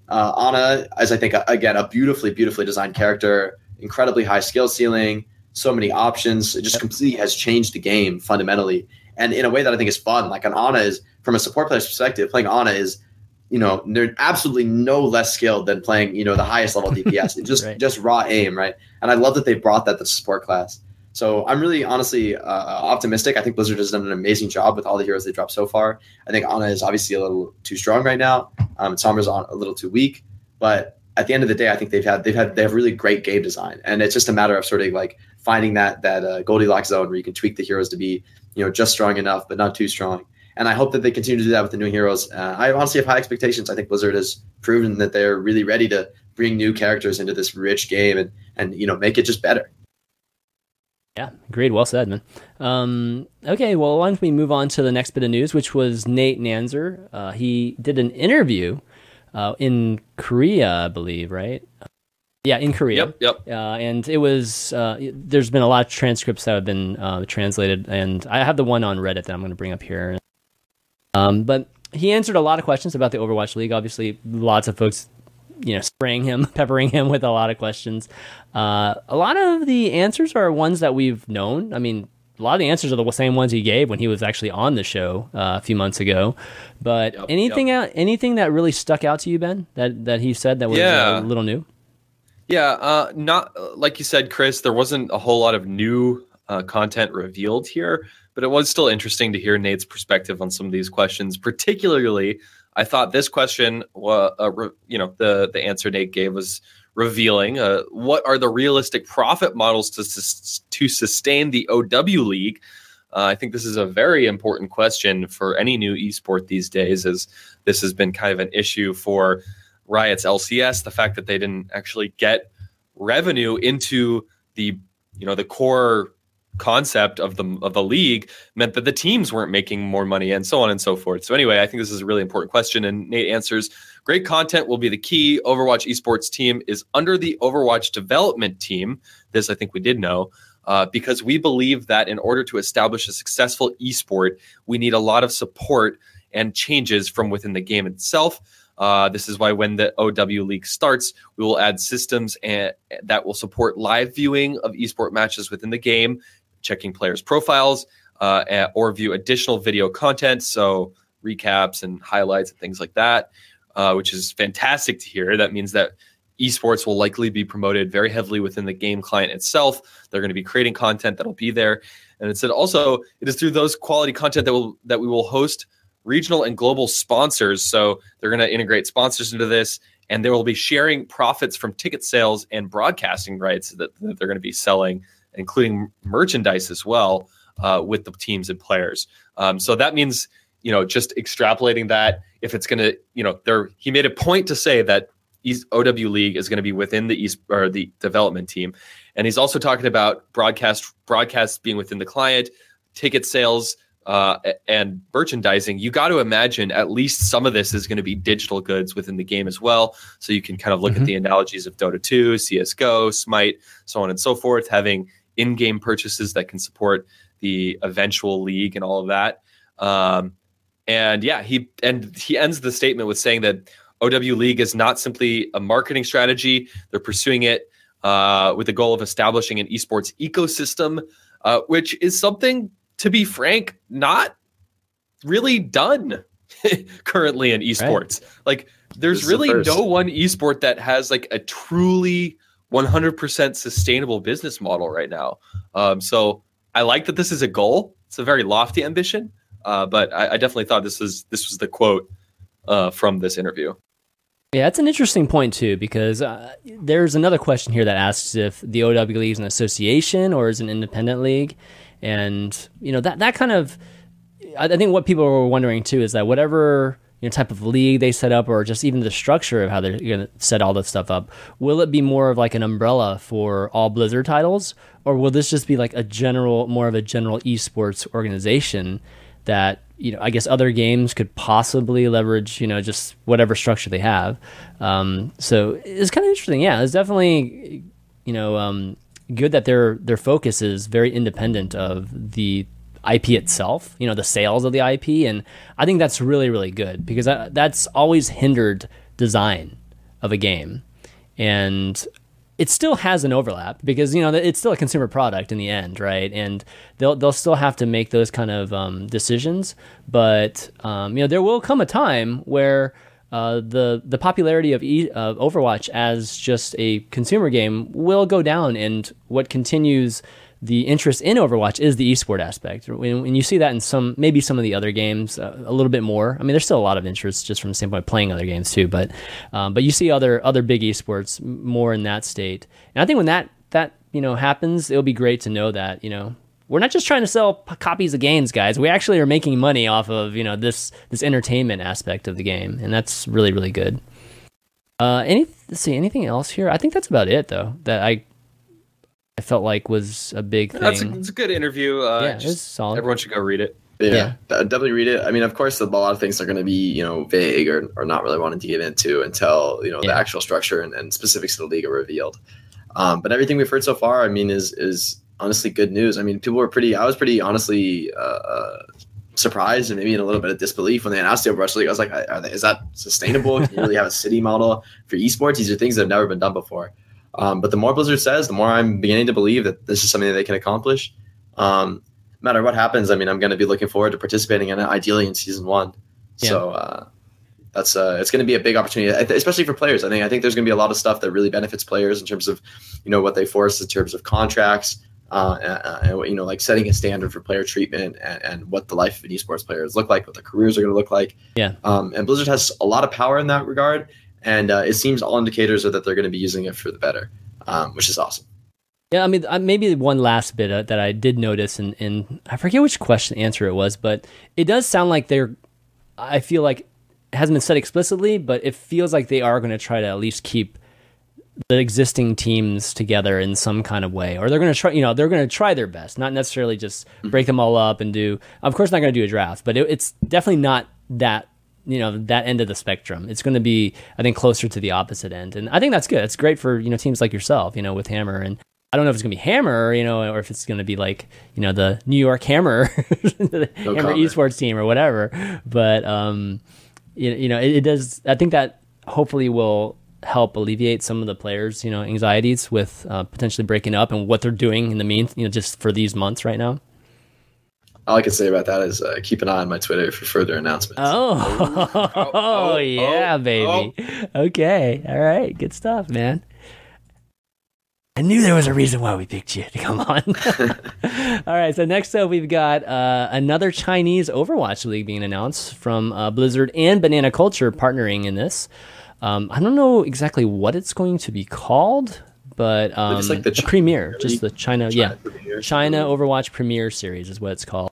Uh, Ana, as I think, again, a beautifully, beautifully designed character, incredibly high skill ceiling, so many options. It just completely has changed the game fundamentally, and in a way that I think is fun. Like an Ana is, from a support player's perspective, playing Ana is, you know, they're absolutely no less skilled than playing, you know, the highest level DPS. just right. just raw aim, right? And I love that they brought that to support class. So I'm really honestly uh, optimistic. I think Blizzard has done an amazing job with all the heroes they dropped so far. I think Ana is obviously a little too strong right now. Um, Sombra's a little too weak, but at the end of the day, I think they've had they've had they have really great game design, and it's just a matter of sort of like finding that that uh, Goldilocks zone where you can tweak the heroes to be you know just strong enough, but not too strong. And I hope that they continue to do that with the new heroes. Uh, I honestly have high expectations. I think Blizzard has proven that they're really ready to bring new characters into this rich game and and you know make it just better. Yeah, agreed. Well said, man. Um, okay, well, why don't we move on to the next bit of news, which was Nate Nanzer. Uh, he did an interview uh, in Korea, I believe, right? Yeah, in Korea. Yep, yep. Uh, and it was, uh, there's been a lot of transcripts that have been uh, translated, and I have the one on Reddit that I'm going to bring up here. Um, but he answered a lot of questions about the Overwatch League. Obviously, lots of folks you know, spraying him, peppering him with a lot of questions. Uh, a lot of the answers are ones that we've known. I mean, a lot of the answers are the same ones he gave when he was actually on the show uh, a few months ago. But yep, anything yep. out, anything that really stuck out to you, Ben, that that he said that was yeah. a little new. Yeah, uh, not like you said, Chris. There wasn't a whole lot of new uh, content revealed here, but it was still interesting to hear Nate's perspective on some of these questions, particularly I thought this question, uh, you know, the the answer Nate gave was revealing. Uh, what are the realistic profit models to to sustain the OW league? Uh, I think this is a very important question for any new esport these days, as this has been kind of an issue for Riot's LCS. The fact that they didn't actually get revenue into the you know the core concept of the of the league meant that the teams weren't making more money and so on and so forth. So anyway, I think this is a really important question and Nate answers great content will be the key. Overwatch esports team is under the Overwatch development team. This I think we did know. Uh, because we believe that in order to establish a successful esport, we need a lot of support and changes from within the game itself. Uh, this is why when the OW League starts, we will add systems and, that will support live viewing of esport matches within the game checking players' profiles, uh, or view additional video content, so recaps and highlights and things like that, uh, which is fantastic to hear. That means that esports will likely be promoted very heavily within the game client itself. They're going to be creating content that'll be there, and it said also it is through those quality content that will that we will host regional and global sponsors. So they're going to integrate sponsors into this, and they will be sharing profits from ticket sales and broadcasting rights that, that they're going to be selling including merchandise as well uh, with the teams and players. Um, so that means you know just extrapolating that if it's going to you know there he made a point to say that East OW League is going to be within the East or the development team, and he's also talking about broadcast broadcast being within the client, ticket sales. Uh, and merchandising, you got to imagine at least some of this is going to be digital goods within the game as well. So you can kind of look mm-hmm. at the analogies of Dota 2, CSGO, Smite, so on and so forth, having in-game purchases that can support the eventual league and all of that. Um, and yeah, he and he ends the statement with saying that OW League is not simply a marketing strategy; they're pursuing it uh, with the goal of establishing an esports ecosystem, uh, which is something, to be frank, not really done currently in esports. Right. Like, there's really the no one esport that has like a truly 100% sustainable business model right now. Um, so I like that this is a goal. It's a very lofty ambition, uh, but I, I, definitely thought this was this was the quote uh, from this interview. Yeah, that's an interesting point too because uh, there's another question here that asks if the OW League is an association or is an independent league, and you know that that kind of I think what people were wondering too is that whatever you know, type of league they set up, or just even the structure of how they're going to set all this stuff up, will it be more of like an umbrella for all Blizzard titles, or will this just be like a general, more of a general esports organization that you know, I guess other games could possibly leverage, you know, just whatever structure they have. Um, so it's kind of interesting. Yeah, it's definitely, you know, um, good that their their focus is very independent of the IP itself, you know, the sales of the IP, and I think that's really really good because that, that's always hindered design of a game, and it still has an overlap because you know it's still a consumer product in the end, right? And they'll they'll still have to make those kind of um, decisions, but um, you know there will come a time where uh, the the popularity of, e- of Overwatch as just a consumer game will go down, and what continues the interest in Overwatch is the esport aspect. And you see that in some, maybe some of the other games uh, a little bit more. I mean, there's still a lot of interest just from the standpoint of playing other games too, but um, but you see other other big esports more in that state. And I think when that that you know happens, it'll be great to know that you know we're not just trying to sell p- copies of games, guys. We actually are making money off of you know this this entertainment aspect of the game, and that's really really good. Uh, any see anything else here? I think that's about it though. That I I felt like was a big thing. That's a, it's a good interview. Uh, yeah, it's solid. Everyone should go read it. Yeah, yeah, definitely read it. I mean, of course, a lot of things are going to be you know vague or, or not really wanting to get into until you know yeah. the actual structure and, and, specifics of the league are revealed. Um, but everything we've heard so far, I mean, is is honestly good news. I mean, people were pretty. I was pretty honestly uh, uh, surprised and maybe in a little bit of disbelief when they announced the Overwatch League. I was like, they, is that sustainable? Can you really have a city model for esports? These are things that have never been done before. Um, but the more Blizzard says, the more I'm beginning to believe that this is something that they can accomplish. Um, no matter what happens, I mean, I'm going to be looking forward to participating in it, ideally in season one. Yeah. So uh, that's uh, it's going to be a big opportunity, especially for players. I think I think there's going to be a lot of stuff that really benefits players in terms of, you know, what they force in terms of contracts, uh, and, and, you know, like setting a standard for player treatment and, and, what the life of an esports players look like, what their careers are going to look like. Yeah. Um, and Blizzard has a lot of power in that regard, and uh, it seems all indicators are that they're going to be using it for the better, um, which is awesome. Yeah, I mean, uh, maybe one last bit uh, that I did notice, and, and I forget which question answer it was, but it does sound like they're. I feel like it hasn't been said explicitly, but it feels like they are going to try to at least keep the existing teams together in some kind of way, or they're going to try. You know, they're going to try their best, not necessarily just break them all up and do. Of course, not going to do a draft, but it, it's definitely not that you know that end of the spectrum. It's going to be, I think, closer to the opposite end, and I think that's good. It's great for you know teams like yourself, you know, with Hammer, and I don't know if it's going to be Hammer, you know, or if it's going to be like you know the New York Hammer, the no Hammer comment. esports team or whatever. But um, you, you know, it, it does. I think that hopefully will help alleviate some of the players, you know, anxieties with uh, potentially breaking up and what they're doing in the mean, you know, just for these months right now all I can say about that is uh, keep an eye on my Twitter for further announcements. Oh, oh, oh, oh yeah, oh, baby. Oh. Okay, all right, good stuff, man. I knew there was a reason why we picked you to come on. all right, so next up we've got uh, another Chinese Overwatch League being announced from uh, Blizzard and Banana Culture partnering in this. Um, I don't know exactly what it's going to be called but um, like the, Ch- premiere, just the China, China yeah, premiere. China Overwatch Premiere Series is what it's called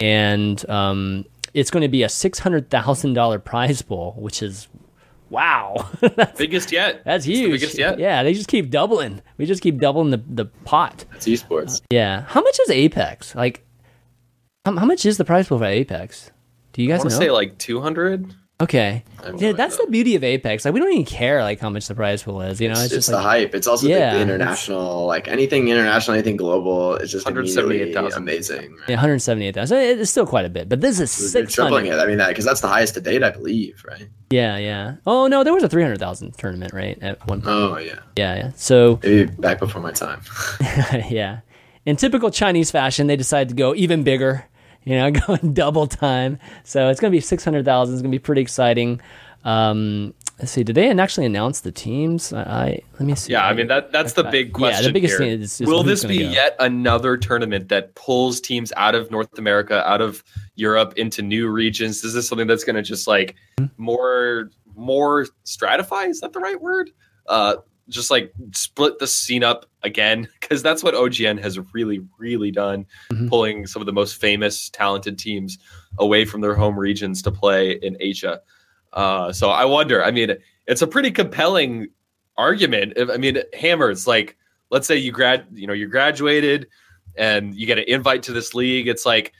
and um, it's going to be a six hundred thousand dollar prize pool, which is wow, biggest yet. That's huge. biggest yet. Yeah, they just keep doubling. We just keep doubling the the pot. That's esports. Uh, yeah. How much is Apex? Like, how, how much is the prize pool for Apex? Do you guys I know? Say like two hundred. Okay. Yeah, no that's the beauty of Apex. Like we don't even care like how much the prize pool is. You know, it's, it's, it's just the like hype. It's also the- Yeah, the, it's- international, like anything international, anything global. It's just 178,000. amazing. yeah, 178,000. It's still quite a bit, but this is They're tripling 600. it. I mean, that because that's the highest to date, I believe, right? Yeah, yeah. Oh no, there was a 300,000 tournament, right? At one point. Oh yeah, Yeah, yeah. So maybe back before my time. yeah. In typical Chinese fashion, they decided to go even bigger, you know, going double time. So it's going to be 600,000. It's going to be pretty exciting. Um, let's see. Did they actually announce the teams? I, I let me see. Yeah, I mean that that's the big question. Yeah, the biggest here. thing is, is Will this be go. yet another tournament that pulls teams out of North America, out of Europe into new regions? Is this something that's going to just like Hmm? more more stratify? Is that the right word? Uh, just like split the scene up again because that's what OGN has really really done, Mhm. pulling some of the most famous, talented teams away from their home regions to play in Asia. Uh, so I wonder. I mean, it's a pretty compelling argument. I mean, hammers like let's say you grad, you know, you graduated and you get an invite to this league. It's like,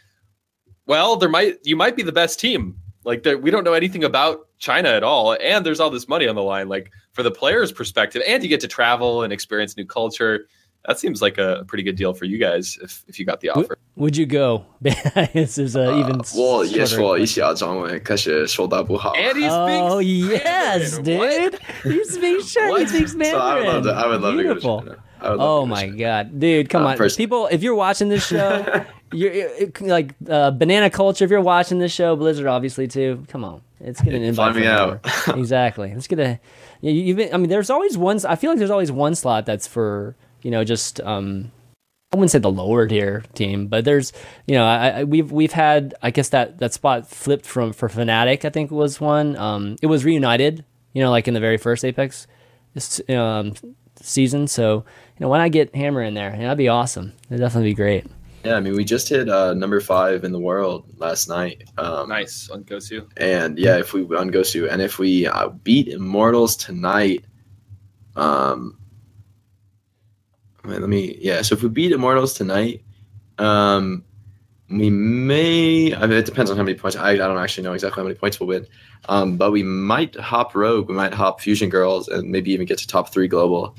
well, there might you might be the best team. Like there, we don't know anything about China at all, and there's all this money on the line. Like for the player's perspective, and you get to travel and experience new culture. That seems like a pretty good deal for you guys if if you got the offer. Would you go? this is a even. 呃我也 shorter 说一 question. 下中文，可是说的不好。 And he Oh speaks yes, Mandarin. dude! He speaks Chinese. He What? speaks So I would Mandarin. love to. I would love Beautiful. to go to China. I would love Oh to go to my god, dude! Come Uh, on, first- people! If you're watching this show, you're like uh, Banana Culture. If you're watching this show, Blizzard obviously too. Come on, let's get an invite. Find me out. exactly. Let's get a. Yeah, you, you've been, I mean, there's always one. I feel like there's always one slot that's for you know just um. I wouldn't say the lower tier team, but there's you know I, I we've we've had I guess that that spot flipped from for Fnatic I think was one. Um, it was reunited. You know, like in the very first Apex um, season. So you know, why not get Hammer in there? Yeah, that'd be awesome. It'd definitely be great. Yeah, I mean, we just hit uh, number five in the world last night. Um, Nice on Gosu. And yeah, if we on Gosu, and if we uh, beat Immortals tonight, um, wait, let me. Yeah, so if we beat Immortals tonight, um, we may. I mean, it depends on how many points. I, I don't actually know exactly how many points we'll win. Um, but we might hop Rogue. We might hop Fusion Girls, and maybe even get to top three global.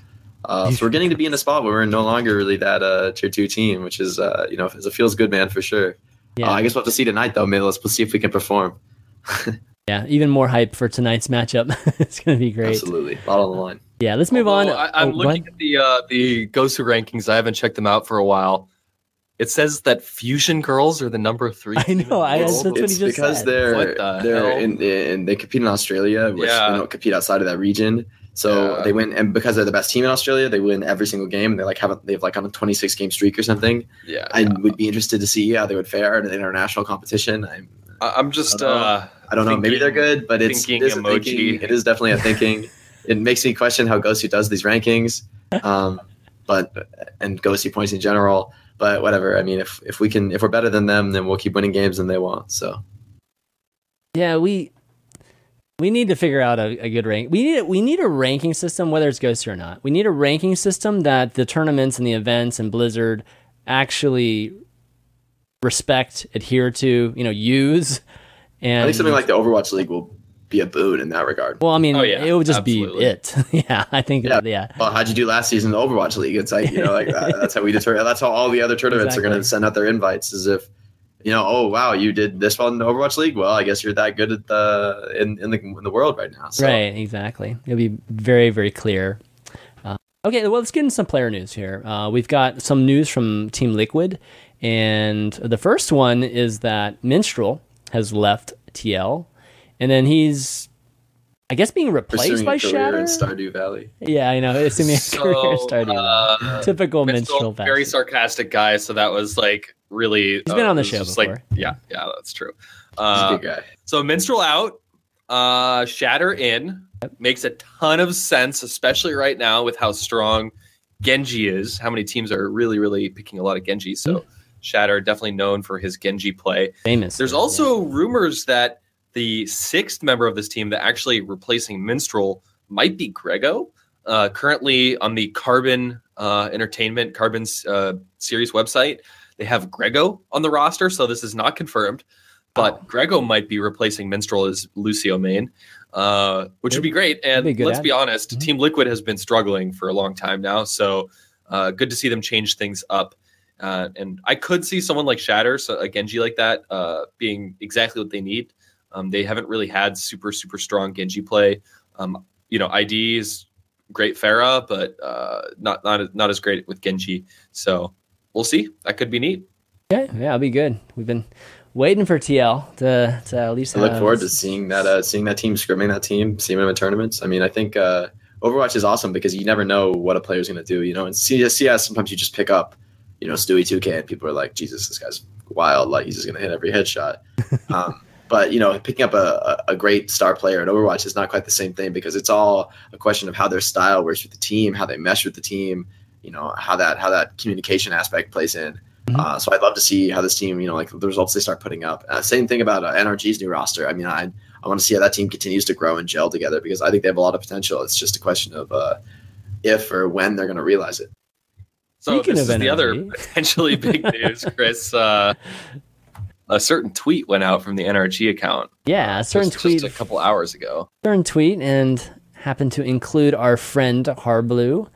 Uh, so we're getting to be in a spot where we're no longer really that uh, tier two team, which is uh, you know it feels good, man, for sure. Yeah, Uh, I guess we'll have to see tonight, though. Maybe let's, let's see if we can perform. yeah. Even more hype for tonight's matchup. it's gonna be great. Absolutely, a lot on the line. Yeah, let's move on. Although I, I'm Oh, looking ahead. at the uh, the Gosu rankings. I haven't checked them out for a while. It says that Fusion Girls are the number three. I know, I- world. that's what it's he just because said. they're the they're hell? in, in they compete in Australia, which Yeah. they don't compete outside of that region. So Yeah. they win, and because they're the best team in Australia, they win every single game. They like have a, they have like on a 26 game streak or something. yeah, I would be interested to see how they would fare in an international competition. I'm, I- I'm just. I don't know. Uh, I don't know. Maybe they're good, but it's thinking it is a emoji. thinking. It is definitely a thinking. it makes me question how Gosu does these rankings, um, but and Gosu points in general. But whatever. I mean, if if we can, if we're better than them, then we'll keep winning games and they won't. So Yeah, we we need to figure out a, a good rank. We need we need a ranking system, whether it's Gosu or not. We need a ranking system that the tournaments and the events and Blizzard actually respect, adhere to, you know, use. And I think something like the Overwatch League will be a boon in that regard. well, I mean, Oh, yeah, it would just absolutely. be it. yeah, I think Yeah. yeah. Well, how'd you do last season in the Overwatch League? It's like you know, like that. that's how we determine. That's how all the other tournaments are going to send out their invites, as if you know, oh wow, you did this well in the Overwatch League. Well, I guess you're that good at the in in the in the world right now. So, Right, exactly. It'll be very, very clear. Uh, okay, well, let's get into some player news here. Uh, we've got some news from Team Liquid, and the first one is that Minstrel has left TL, and then he's, I guess, being replaced Pursuing by a career Shatter. in Stardew Valley. yeah, I know. Assuming a career starting. uh, Typical Minstrel, Minstrel. very sarcastic guy. So that was like really. He's been on the show just before. Like, yeah, yeah, that's true. He's Uh, a good guy. So Minstrel out, uh, Shatter in makes a ton of sense, especially right now with how strong Genji is. How many teams are really, really picking a lot of Genji? So Hmm. Shatter definitely known for his Genji play. famous. There's also rumors that the sixth member of this team that actually replacing Minstrel might be Grego. Uh, currently on the Carbon uh, Entertainment Carbon's uh, series website, they have Grego on the roster, so this is not confirmed. but Grego might be replacing Minstrel as Lucio main, uh, which would be great. And be let's ad. be honest, Mhm. Team Liquid has been struggling for a long time now, so uh, good to see them change things up. Uh, and I could see someone like Shatter, so a Genji like that, uh, being exactly what they need. Um, they haven't really had super super strong Genji play. Um, you know, ID is great Pharah, but uh, not not not as great with Genji. So we'll see. That could be neat. Okay, yeah, it'll be good. We've been waiting for TL to to at least. I look have- forward to seeing that uh, seeing that team scrimming that team, seeing them in tournaments. I mean, I think uh, Overwatch is awesome because you never know what a player's going to do. You know, in CS, CS, sometimes you just pick up, you know, Stewie2K, and people are like, Jesus, this guy's wild. Like he's just going to hit every headshot. um, but you know, picking up a, a a great star player at Overwatch is not quite the same thing because it's all a question of how their style works with the team, how they mesh with the team. You know, how that how that communication aspect plays in. Mhm. Uh, so I'd love to see how this team, you know, like the results they start putting up. Uh, same thing about uh, NRG's new roster. I mean, I I want to see how that team continues to grow and gel together because I think they have a lot of potential. It's just a question of uh, if or when they're going to realize it. So Speaking this of is the other potentially big news, Chris. Uh, a certain tweet went out from the NRG account. Yeah, a certain just, tweet, just a couple hours ago. certain tweet, and happened to include our friend Harbleu,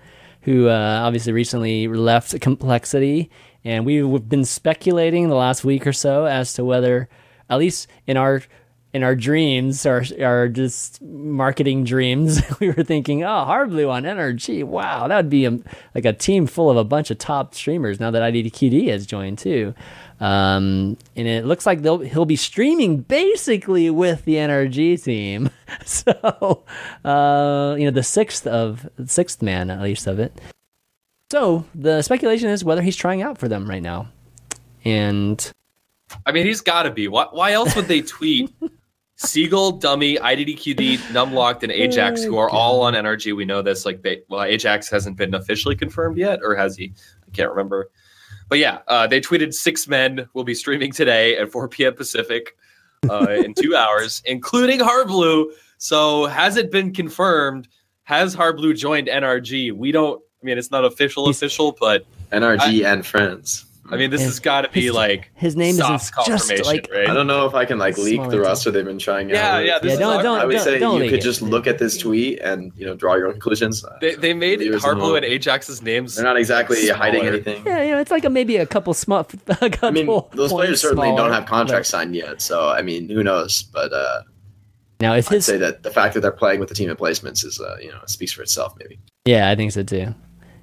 who uh, obviously recently left Complexity, and we've been speculating the last week or so as to whether, at least in our in our dreams, our our just marketing dreams, we were thinking, oh, Harbleu on NRG, wow, that would be a, like a team full of a bunch of top streamers. Now that IDDQD has joined too, um, and it looks like they'll he'll be streaming basically with the NRG team. so, uh, you know, the sixth of sixth man at least of it. So the speculation is whether he's trying out for them right now, and I mean, he's got to be. Why, why else would they tweet Seagull, Dummy, IDDQD, Numlocked, and Ajax, who are all on NRG? We know this. Like, they, well, Ajax hasn't been officially confirmed yet, or has he? I can't remember. But yeah, uh, they tweeted six men will be streaming today at 4 p.m. Pacific uh, in two hours, including Harbleu. So has it been confirmed? Has Harbleu joined NRG? We don't. I mean, it's not official, official, but NRG and friends. I mean, this And has got to be his- like his name isn't just like right? I don't know if I can like leak the detail. roster they've been trying Yeah, out. yeah, this yeah, is don't don't I would don't, say don't you could it. just look at this tweet and you know draw your own conclusions. They, they made Leaders Harbleu and Ajax's names. They're not exactly smaller. hiding anything. Yeah, you know, it's like a, maybe a couple small. A couple I mean, those players certainly smaller, don't have contracts but- signed yet, so I mean, who knows? But uh, Now, if I'd his say that the fact that they're playing with the team in placements is, uh, you know, speaks for itself. Maybe. Yeah, I think so too.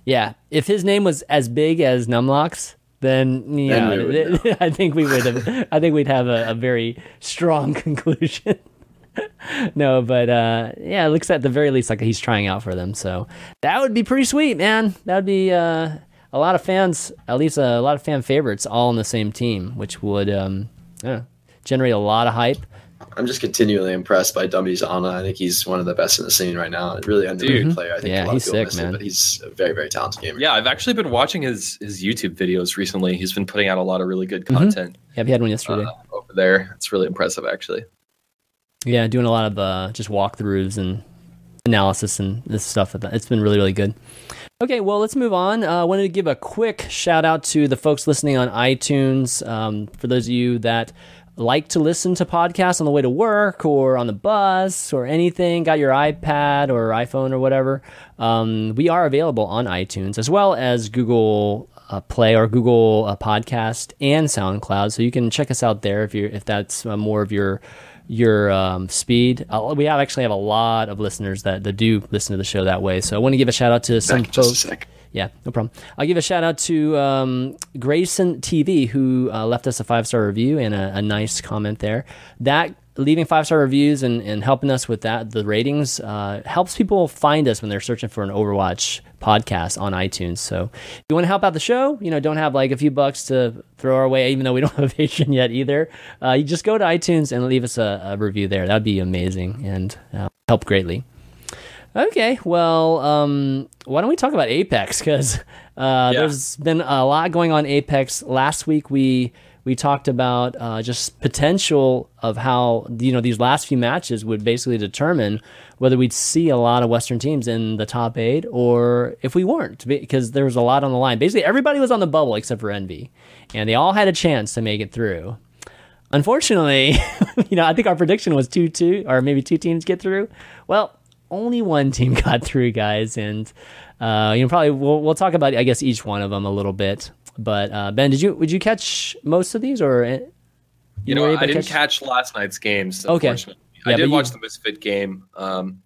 Yeah, if his name was as big as Numlock's, then yeah, Then know, we would I think we would have. I think we'd have a, a very strong conclusion. no, but uh, yeah, it looks at the very least like he's trying out for them. So that would be pretty sweet, man. That would be uh, a lot of fans, at least a lot of fan favorites, all on the same team, which would um, generate a lot of hype. I'm just continually impressed by Dummy's Ana. I think he's one of the best in the scene right now. Really underrated Dude. player. I think Yeah, a lot he's of people sick, miss man. him, but he's a very, very talented gamer. Yeah, I've actually been watching his his YouTube videos recently. He's been putting out a lot of really good Mhm. content Yeah, we had one yesterday. uh, over there. It's really impressive, actually. Yeah, doing a lot of uh, just walkthroughs and analysis and this stuff. It's been really, really good. Okay, well, let's move on. I uh, wanted to give a quick shout out to the folks listening on iTunes. Um, for those of you that like to listen to podcasts on the way to work or on the bus or anything, got your iPad or iPhone or whatever, um, we are available on iTunes as well as Google uh, Play or Google uh, Podcast and SoundCloud. So you can check us out there if you if that's uh, more of your your um, speed. Uh, we have actually have a lot of listeners that, that do listen to the show that way. So I want to give a shout out to some Back in just a folks. Yeah, no problem. I'll give a shout out to um, Grayson TV who uh, left us a five star review and a, a nice comment there. That leaving five star reviews and, and helping us with that the ratings uh, helps people find us when they're searching for an Overwatch podcast on iTunes. So if you want to help out the show, you know, don't have like a few bucks to throw our way, even though we don't have a Patreon yet either. Uh, you just go to iTunes and leave us a, a review there. That'd be amazing and uh, help greatly. Okay, well, um, why don't we talk about Apex? Because uh, Yeah. there's been a lot going on Apex. Last week we we talked about uh, just potential of how you know these last few matches would basically determine whether we'd see a lot of Western teams in the top eight or if we weren't, because there was a lot on the line. Basically, everybody was on the bubble except for Envy, and they all had a chance to make it through. unfortunately, you know, I think our prediction was two two or maybe two teams get through. Well, only one team got through, guys, and uh, you know, probably we'll we'll talk about I guess each one of them a little bit. But uh, Ben, did you would you catch most of these or? You, you know, I didn't catch... catch... last night's games. Okay. Yeah, I did watch you... the Misfit game. Um,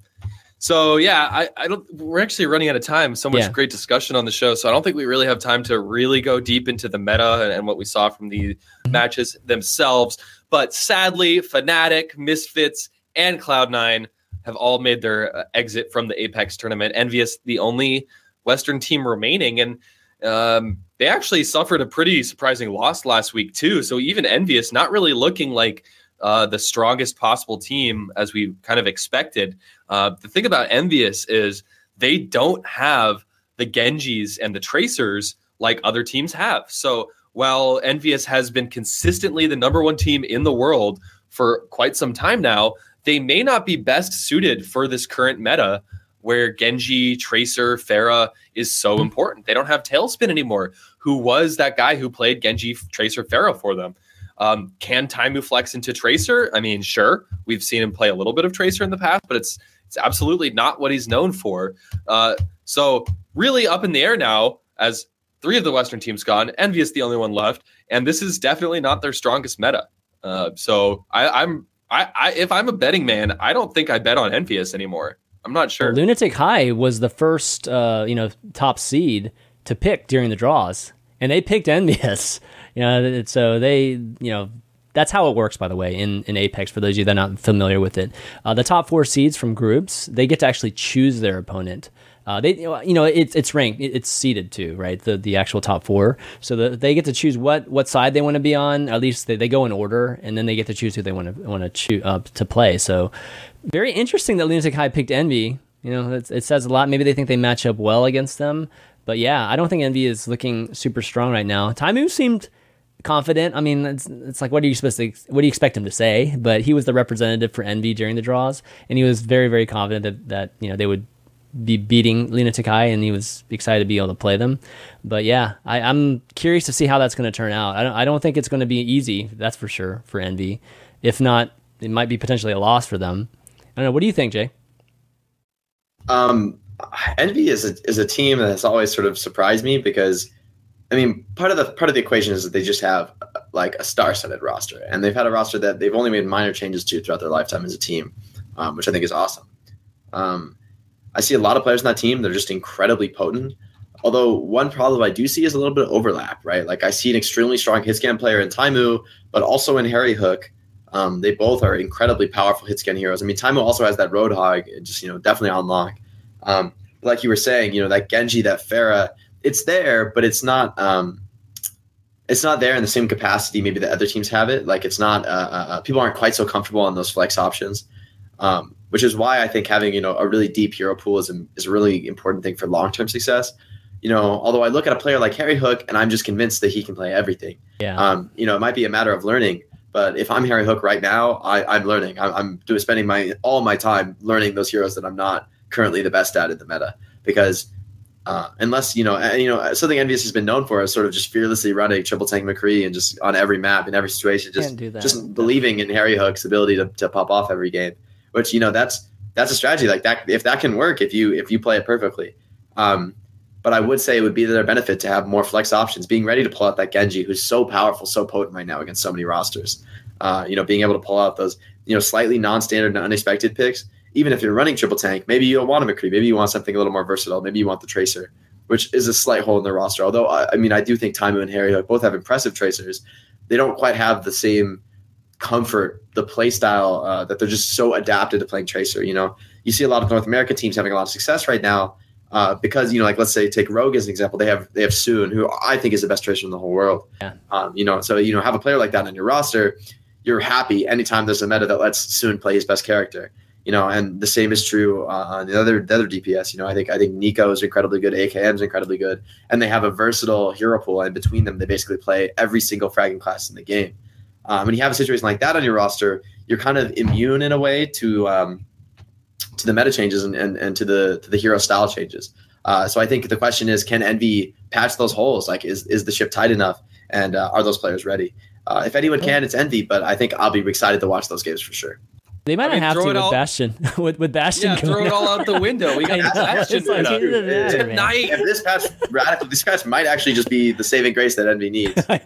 so yeah, I, I don't. We're actually running out of time. So much yeah. great discussion on the show. So I don't think we really have time to really go deep into the meta and, and what we saw from the mm-hmm. matches themselves. But sadly, Fnatic, Misfits, and Cloud9 have all made their uh, exit from the Apex tournament. EnVyUs, the only Western team remaining, and um, they actually suffered a pretty surprising loss last week too. So even EnVyUs, not really looking like uh, the strongest possible team as we kind of expected. Uh, the thing about EnVyUs is they don't have the Genjis and the Tracers like other teams have. So while EnVyUs has been consistently the number one team in the world for quite some time now, they may not be best suited for this current meta where Genji, Tracer, Pharah is so important. They don't have Tailspin anymore, who was that guy who played Genji, Tracer, Pharah for them. Um, can Taimu flex into Tracer? I mean, sure. We've seen him play a little bit of Tracer in the past, but it's it's absolutely not what he's known for. Uh, so really up in the air now as three of the Western teams gone. EnVyUs the only one left, and this is definitely not their strongest meta. Uh, so I, am I, I if I'm a betting man, I don't think I bet on EnVyUs anymore. I'm not sure. Well, Lunatic-Hai was the first uh, you know top seed to pick during the draws, and they picked EnVyUs. You know, so they, you know, that's how it works, by the way, in, in Apex. For those of you that are not familiar with it, uh, the top four seeds from groups they get to actually choose their opponent. Uh, they, you know, it's it's ranked, it's seeded too, right? The the actual top four, so the, they get to choose what what side they want to be on. At least they, they go in order, and then they get to choose who they want to want to choose uh, to play. So, very interesting that Lunatic-Hai picked Envy. You know, it, says a lot. Maybe they think they match up well against them, but yeah, I don't think Envy is looking super strong right now. Taimu seemed confident. I mean, it's, it's like, what are you supposed to, what do you expect him to say? But he was the representative for Envy during the draws, and he was very, very confident that, that you know, they would be beating Lunatic-Hai, and he was excited to be able to play them. But yeah, I, am curious to see how that's going to turn out. I don't, I don't think it's going to be easy, that's for sure, for Envy. If not, it might be potentially a loss for them. I don't know. What do you think, Jay? Um, Envy is a, is a team that has always sort of surprised me because I mean, part of the part of the equation is that they just have like a star-studded roster, and they've had a roster that they've only made minor changes to throughout their lifetime as a team, um, which I think is awesome. Um, I see a lot of players in that team; they're just incredibly potent. Although one problem I do see is a little bit of overlap, right? Like I see an extremely strong hit scan player in Taimu, but also in HarryHook. Um, they both are incredibly powerful hit scan heroes. I mean, Taimu also has that Roadhog, just you know, definitely on lock. Um, like you were saying, you know, that Genji, that Pharah, it's there, but it's not um, it's not there in the same capacity maybe the other teams have it. Like it's not uh, uh, uh, people aren't quite so comfortable on those flex options, um, which is why I think having you know a really deep hero pool is a, is a really important thing for long term success. You know, although I look at a player like HarryHook and I'm just convinced that he can play everything. Yeah. Um, you know, it might be a matter of learning, but if I'm HarryHook right now, I, I'm learning. I'm, I'm doing spending my all my time learning those heroes that I'm not currently the best at in the meta because uh, unless you know, you know, something EnVyUs has been known for is sort of just fearlessly running triple tank McCree and just on every map in every situation, just just believing in HarryHook's ability to, to pop off every game. Which you know, that's that's a strategy like that. If that can work, if you if you play it perfectly, um, but I would say it would be to their benefit to have more flex options, being ready to pull out that Genji who's so powerful, so potent right now against so many rosters. Uh, you know, being able to pull out those you know slightly non-standard and unexpected picks even if you're running triple tank, maybe you don't want a McCree. Maybe you want something a little more versatile. Maybe you want the Tracer, which is a slight hole in the roster. Although, I, I mean, I do think Taimu and Harry both have impressive Tracers. They don't quite have the same comfort, the play style uh, that they're just so adapted to playing Tracer. You know, you see a lot of North America teams having a lot of success right now uh, because you know, like let's say take Rogue as an example. They have they have Soon, who I think is the best Tracer in the whole world. Yeah. Um, you know, so you know, have a player like that on your roster. You're happy anytime there's a meta that lets Soon play his best character you know, and the same is true uh, on the other the other DPS. You know, I think I think Neeko is incredibly good, AKM is incredibly good, and they have a versatile hero pool, and between them, they basically play every single fragging class in the game. Um, when you have a situation like that on your roster, you're kind of immune in a way to um, to the meta changes and, and, and to the to the hero style changes. Uh, so I think the question is, can Envy patch those holes? Like, is is the ship tight enough, and uh, are those players ready? uh, if anyone can, it's Envy. But I think I'll be excited to watch those games for sure. They might I mean, not have to with all- Bastion. with, with Bastion Yeah, throw it all out the window. We got I know. Bastion like, tonight. it matter, tonight. If this patch radical, this patch might actually just be the saving grace that Envy needs. Know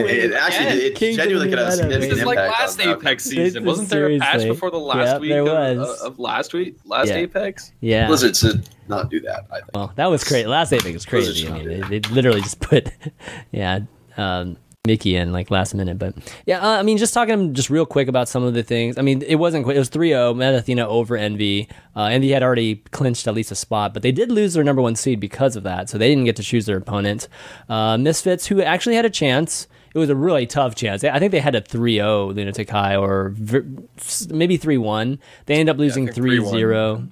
It, it actually, Again, it Kings genuinely could have a Nevada, significant This is like last on Apex It's- season. Wasn't there a patch before the last Yep, week there of, was. of last week? Last Yeah. Apex? Yeah. Blizzard should not do that. I think. Well, that was crazy. Last Apex was crazy. I mean, they, they literally just put, yeah, um, Mickey in like last minute. But yeah, uh, I mean, just talking just real quick about some of the things. I mean, it wasn't quick. It was 3 0, Meta Athena over Envy. Uh, Envy had already clinched at least a spot, but they did lose their number one seed because of that. So they didn't get to choose their opponent. Uh, Misfits, who actually had a chance. It was a really tough chance. I think they had a 3 0 Lunatic-Hai or v- maybe 3 1. They ended up losing 3 0.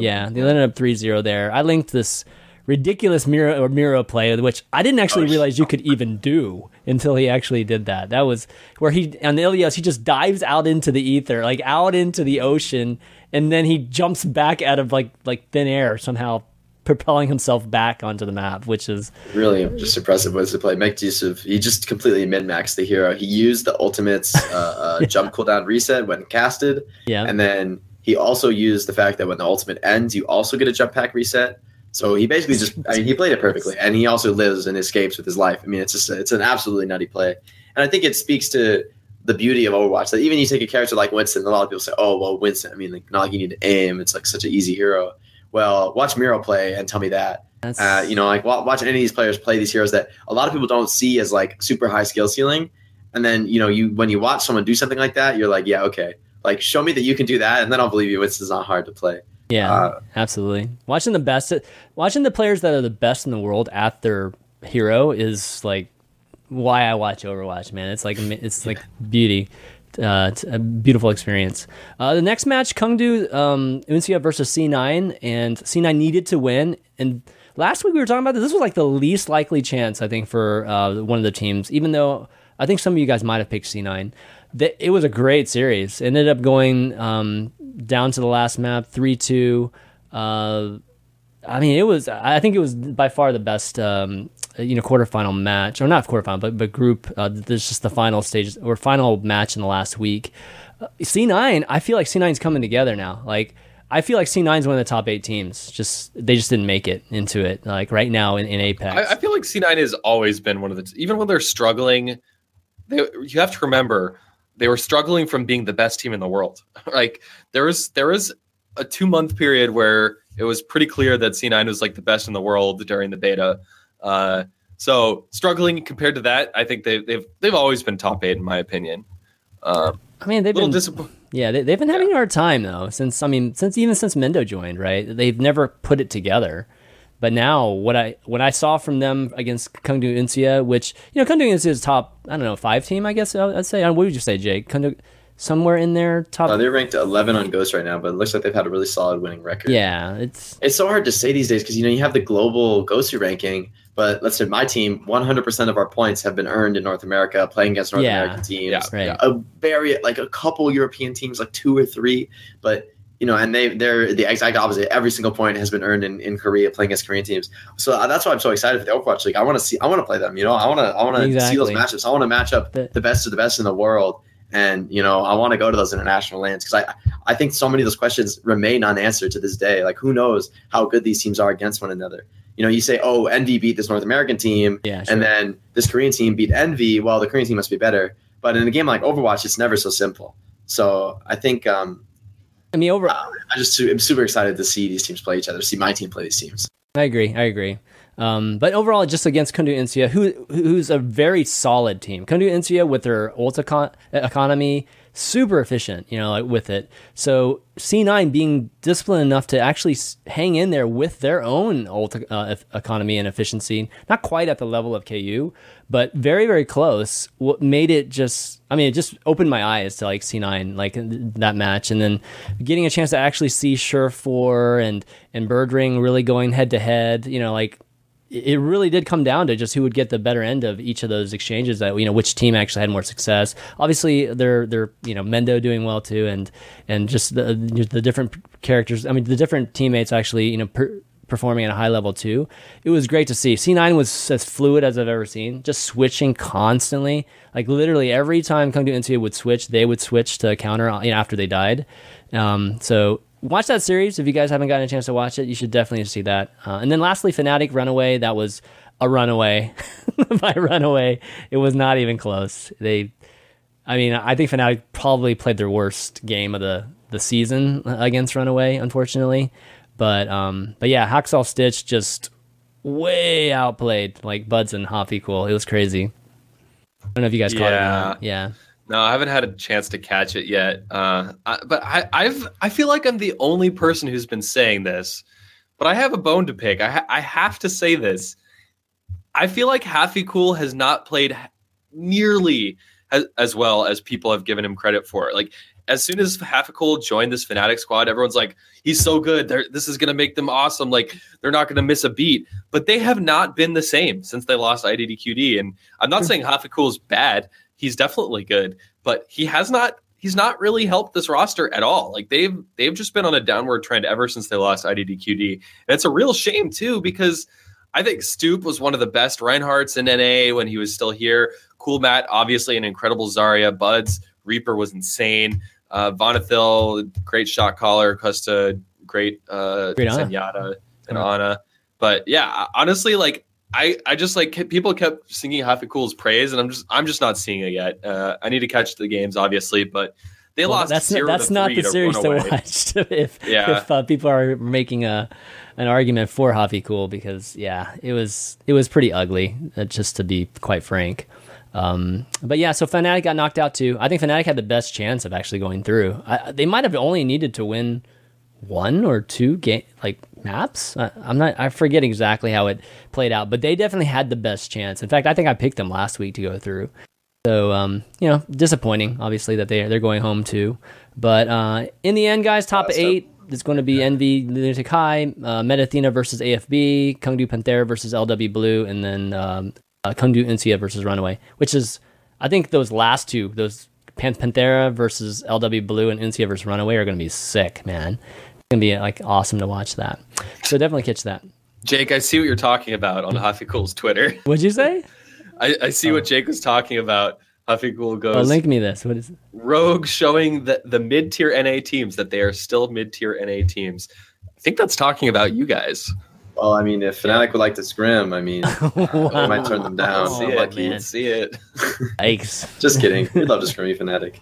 Yeah, they ended up 3-0 there. I linked this ridiculous mirror or Miro play, which I didn't actually Oh, realize you could even do until he actually did that. That was where he on the Ilios he just dives out into the ether, like out into the ocean, and then he jumps back out of like like thin air somehow propelling himself back onto the map, which is Really, just impressive ways to play. Mech of he just completely min maxed the hero. He used the ultimate's uh, uh, jump cooldown reset when casted, yeah. and then he also used the fact that when the ultimate ends, you also get a jump pack reset. So he basically just, I mean, he played it perfectly, and he also lives and escapes with his life. I mean, it's just, it's an absolutely nutty play, and I think it speaks to the beauty of Overwatch. That even you take a character like Winston, a lot of people say, "Oh, well, Winston. I mean, like, not like you need to aim. It's like such an easy hero." Well, watch Miro play and tell me that. Uh, you know, like watch any of these players play these heroes that a lot of people don't see as like super high skill ceiling, and then you know, you when you watch someone do something like that, you're like, yeah, okay, like show me that you can do that, and then I'll believe you. It's not hard to play. Yeah, uh, absolutely. Watching the best, watching the players that are the best in the world at their hero is like why I watch Overwatch, man. It's like it's like beauty. Uh, it's a beautiful experience. Uh, the next match, Kongdoo um, Uncia versus C9, and C9 needed to win. And last week we were talking about this. This was like the least likely chance, I think, for uh, one of the teams. Even though I think some of you guys might have picked C9, that it was a great series. It ended up going um, down to the last map, three two. Uh, I mean, it was. I think it was by far the best, um, you know, quarterfinal match, or not quarterfinal, but but group. Uh, there's just the final stages or final match in the last week. Uh, C9, I feel like C9's coming together now. Like I feel like C9 is one of the top eight teams. Just they just didn't make it into it. Like right now in, in Apex. I, I feel like C9 has always been one of the even when they're struggling, they, you have to remember they were struggling from being the best team in the world. like there was there was a two month period where it was pretty clear that C9 was like the best in the world during the beta. Uh, so struggling compared to that, I think they, they've they've always been top eight in my opinion. Um, I mean, they've little been disappointed. Yeah, they, they've been having a hard time though since I mean since even since Mendo joined, right? They've never put it together. But now what I what I saw from them against Kongdoo Uncia, which you know Kongdoo Uncia is top I don't know five team I guess I'd say. What would you say, Jake? Kongdoo somewhere in there top. Uh, they're ranked 11 on Gosu right now, but it looks like they've had a really solid winning record. yeah, it's It's so hard to say these days because you know you have the global Gosu ranking, but let's say my team, 100% of our points have been earned in North America, playing against North Yeah. American teams. Yeah. right. a very like a couple European teams, like two or three, but you know, and they they're the exact opposite. Every single point has been earned in, in Korea playing against Korean teams. So uh, that's why I'm so excited for the Overwatch League. I want to see, I want to play them. You know, I want to I want to see those matchups. I want to match up The- the best of the best in the world. And you know, I want to go to those international lands because I, I think so many of those questions remain unanswered to this day. Like, who knows how good these teams are against one another? You know, you say, "Oh, Envy beat this North American team," Yeah, sure. and then this Korean team beat Envy. Well, the Korean team must be better. But in a game like Overwatch, it's never so simple. So I think um, I mean, over. I just I'm super excited to see these teams play each other, see my team play these teams. I agree. I agree. Um, but overall, just against Kongdoo Uncia, who who's a very solid team. Kongdoo Uncia with their ult econ- economy, super efficient, you know, like with it. So C9 being disciplined enough to actually hang in there with their own uh, economy and efficiency, not quite at the level of KU, but very very close. What made it just? I mean, it just opened my eyes to like C9, like that match, and then getting a chance to actually see Surefour and and Birdring really going head to head. You know, like it really did come down to just who would get the better end of each of those exchanges that you know which team actually had more success obviously they're they're you know mendo doing well too and and just the the different characters i mean the different teammates actually you know per, performing at a high level too. It was great to see. C9 was as fluid as I've ever seen, just switching constantly. Like literally every time Kongdoo Uncia would switch, they would switch to counter you know, after they died. Um, so watch that series if you guys haven't gotten a chance to watch it. You should definitely see that. Uh, and then lastly, Fnatic Runaway. That was a runaway. By runaway, it was not even close. They, I mean, I think Fnatic probably played their worst game of the the season against Runaway, unfortunately. But um, but yeah, Haksal Stitch just way outplayed like Buds and Hoppy Cool. It was crazy. I don't know if you guys caught Yeah. it. Yeah. No, I haven't had a chance to catch it yet. Uh, I, but I, I've I feel like I'm the only person who's been saying this. But I have a bone to pick. I ha- I have to say this. I feel like Happy Cool has not played nearly as, as well as people have given him credit for. Like as soon as Cool joined this Fnatic squad, everyone's like, "He's so good. They're, this is gonna make them awesome. Like they're not gonna miss a beat." But they have not been the same since they lost IDDQD. And I'm not saying Happy Cool is bad he's definitely good, but he has not he's not really helped this roster at all. Like they've they've just been on a downward trend ever since they lost IDDQD. And it's a real shame too because I think Stoop was one of the best Reinhardts in NA when he was still here. Cool Matt, obviously an incredible Zarya. Buds, Reaper was insane. Uh Vonethil, great shot caller, Costa, great uh Great. Zenyatta and. Ana. But yeah, honestly, like I, I just like ke- people kept singing Happy Cool's praise, and I'm just I'm just not seeing it yet. Uh, I need to catch the games, obviously, but they Well, lost. that's zero that's not the series to watch. if Yeah. if uh, people are making a an argument for Cool, because yeah, it was it was pretty ugly. uh, Just to be quite frank. Um, but yeah, so Fnatic got knocked out too. I think Fnatic had the best chance of actually going through. I, they might have only needed to win one or two game like maps. I, I'm not. I forget exactly how it played out, but they definitely had the best chance. In fact, I think I picked them last week to go through. So um, you know, disappointing, obviously that they they're going home too. But uh, in the end, guys, top eight. It's going to be Envy, Lunatic-Hai, uh, Meta Athena versus AFB, Kongdoo Panthera versus LW Blue, and then um, uh, Kongdoo Uncia versus Runaway. Which is, I think those last two, those Pan- Panthera versus LW Blue and Uncia versus Runaway are going to be sick, man. It's going to be like awesome to watch that. So definitely catch that. Jake, I see what you're talking about on Huffy Cool's Twitter. What'd you say? I, I see what oh. Jake was talking about. Huffy Cool Oh, goes link me this. What is? It? Rogue showing the the mid tier NA teams that they are still mid tier NA teams. I think that's talking about you guys. Well, I mean, if Fnatic would like to scrim, I mean, I might turn them down. Oh, see lucky. it, man. see it. Yikes. Just kidding. We'd love to scrim you, Fnatic.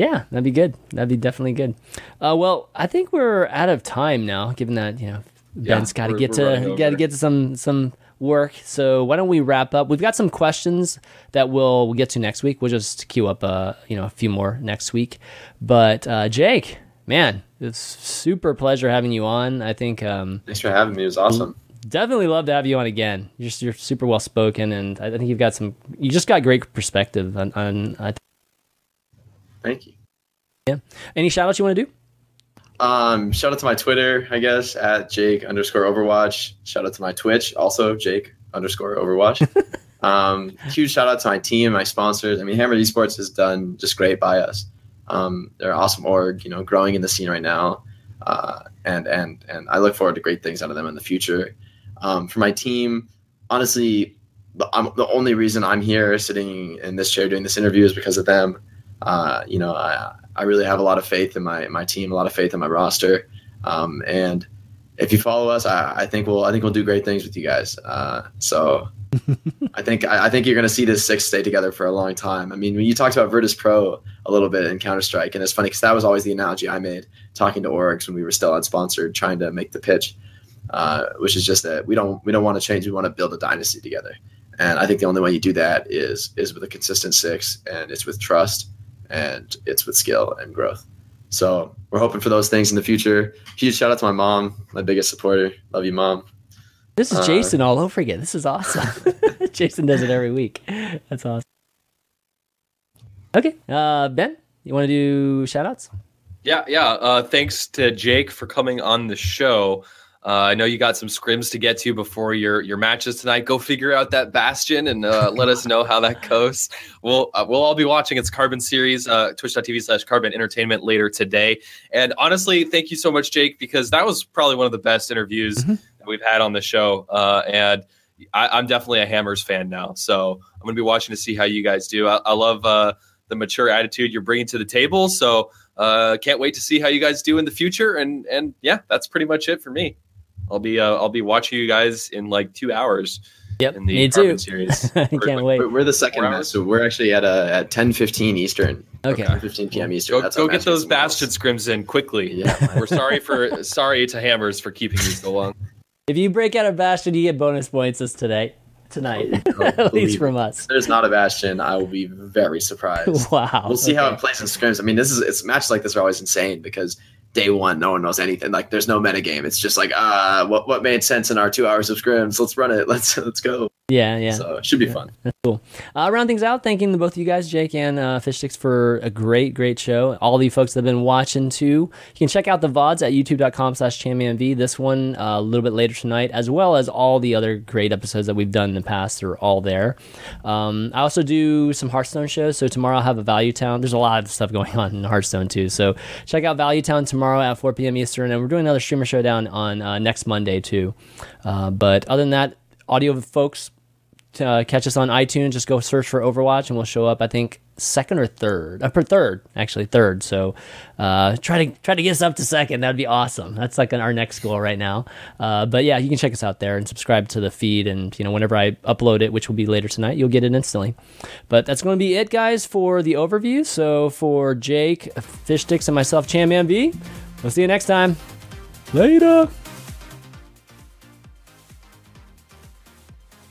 Yeah, that'd be good. That'd be definitely good. Uh, well, I think we're out of time now, given that you know Yeah, Ben's got to get to got to get to some some work. So why don't we wrap up? We've got some questions that we'll, we'll get to next week. We'll just queue up uh you know a few more next week. But uh, Jake, man, it's super pleasure having you on. I think um, Thanks for having me. It was awesome. definitely love to have you on again. You're you're super well spoken, and I think you've got some. You just got great perspective on. on I Thank you. Yeah. Any shout outs you want to do? Um, shout out to my Twitter, I guess, at Jake underscore Overwatch. Shout out to my Twitch, also Jake underscore Overwatch. um, huge shout out to my team, my sponsors. I mean, Hammer Esports has done just great by us. Um, they're an awesome org, you know, growing in the scene right now. Uh, and and and I look forward to great things out of them in the future. Um, for my team, honestly, the, I'm, the only reason I'm here sitting in this chair doing this interview is because of them. Uh, you know, I, I really have a lot of faith in my, my team, a lot of faith in my roster. Um, and if you follow us, I, I think we'll I think we'll do great things with you guys. Uh, so I think I, I think you're going to see this six stay together for a long time. I mean, when you talked about Virtus Pro a little bit in Counter Strike, and it's funny because that was always the analogy I made talking to Oryx when we were still unsponsored, trying to make the pitch, uh, which is just that we don't we don't want to change. We want to build a dynasty together. And I think the only way you do that is is with a consistent six, and it's with trust, and it's with skill and growth. So we're hoping for those things in the future. Huge shout out to my mom, my biggest supporter. Love you, mom. This is Uh, Jason all over again. This is awesome. Jason does it every week. That's awesome. Okay, uh, Ben, you want to do shout outs? Yeah, yeah. Uh, thanks to Jake for coming on the show. Uh, I know you got some scrims to get to before your your matches tonight. Go figure out that Bastion and uh, let us know how that goes. We'll uh, we'll all be watching its Carbon series, uh, Twitch.tv slash Carbon Entertainment later today. And honestly, thank you so much, Jake, because that was probably one of the best interviews mm-hmm. that we've had on the show. Uh, and I, am definitely a Hammers fan now, so I'm going to be watching to see how you guys do. I, I love uh, the mature attitude you're bringing to the table. So uh, can't wait to see how you guys do in the future. And and yeah, that's pretty much it for me. I'll be uh, I'll be watching you guys in like two hours. Yep, in the me too. Series. I can't wait. We're, the second so we're actually at uh, at ten fifteen Eastern. Okay, 15 p.m. Eastern. Go, go get those Bastion scrims in quickly. Yeah, we're sorry for sorry to Hammers for keeping you so long. If you break out a Bastion, you get bonus points this today tonight, oh, at least from us. If there's not a Bastion, I will be very surprised. Wow. We'll see okay. how it plays in scrims. I mean, this is it's matches like this are always insane because day one, no one knows anything. Like there's no metagame. It's just like, uh, what what made sense in our two hours of scrims? Let's run it. Let's let's go. Yeah, yeah. So it should be yeah, fun. That's cool. Uh, round things out, thanking the both of you guys, Jake and uh, Fishstix, for a great, great show. All the folks that have been watching too. You can check out the VODs at youtube.com slash chanmanv. This one uh, a little bit later tonight, as well as all the other great episodes that we've done in the past are all there. Um, I also do some Hearthstone shows. So tomorrow I'll have a Value Town. There's a lot of stuff going on in Hearthstone too. So check out Value Town tomorrow at 4 p.m. Eastern. And we're doing another streamer showdown on uh, next Monday too. Uh, but other than that, audio folks, uh, catch us on iTunes. Just go search for Overwatch, and we'll show up. I think second or third, uh, third actually third. So uh, try to try to get us up to second. That'd be awesome. That's like our next goal right now. Uh, but yeah, you can check us out there and subscribe to the feed. And you know, whenever I upload it, which will be later tonight, you'll get it instantly. But that's going to be it, guys, for the overview. So for Jake, Fishstix, and myself, Cham V, we'll see you next time. Later.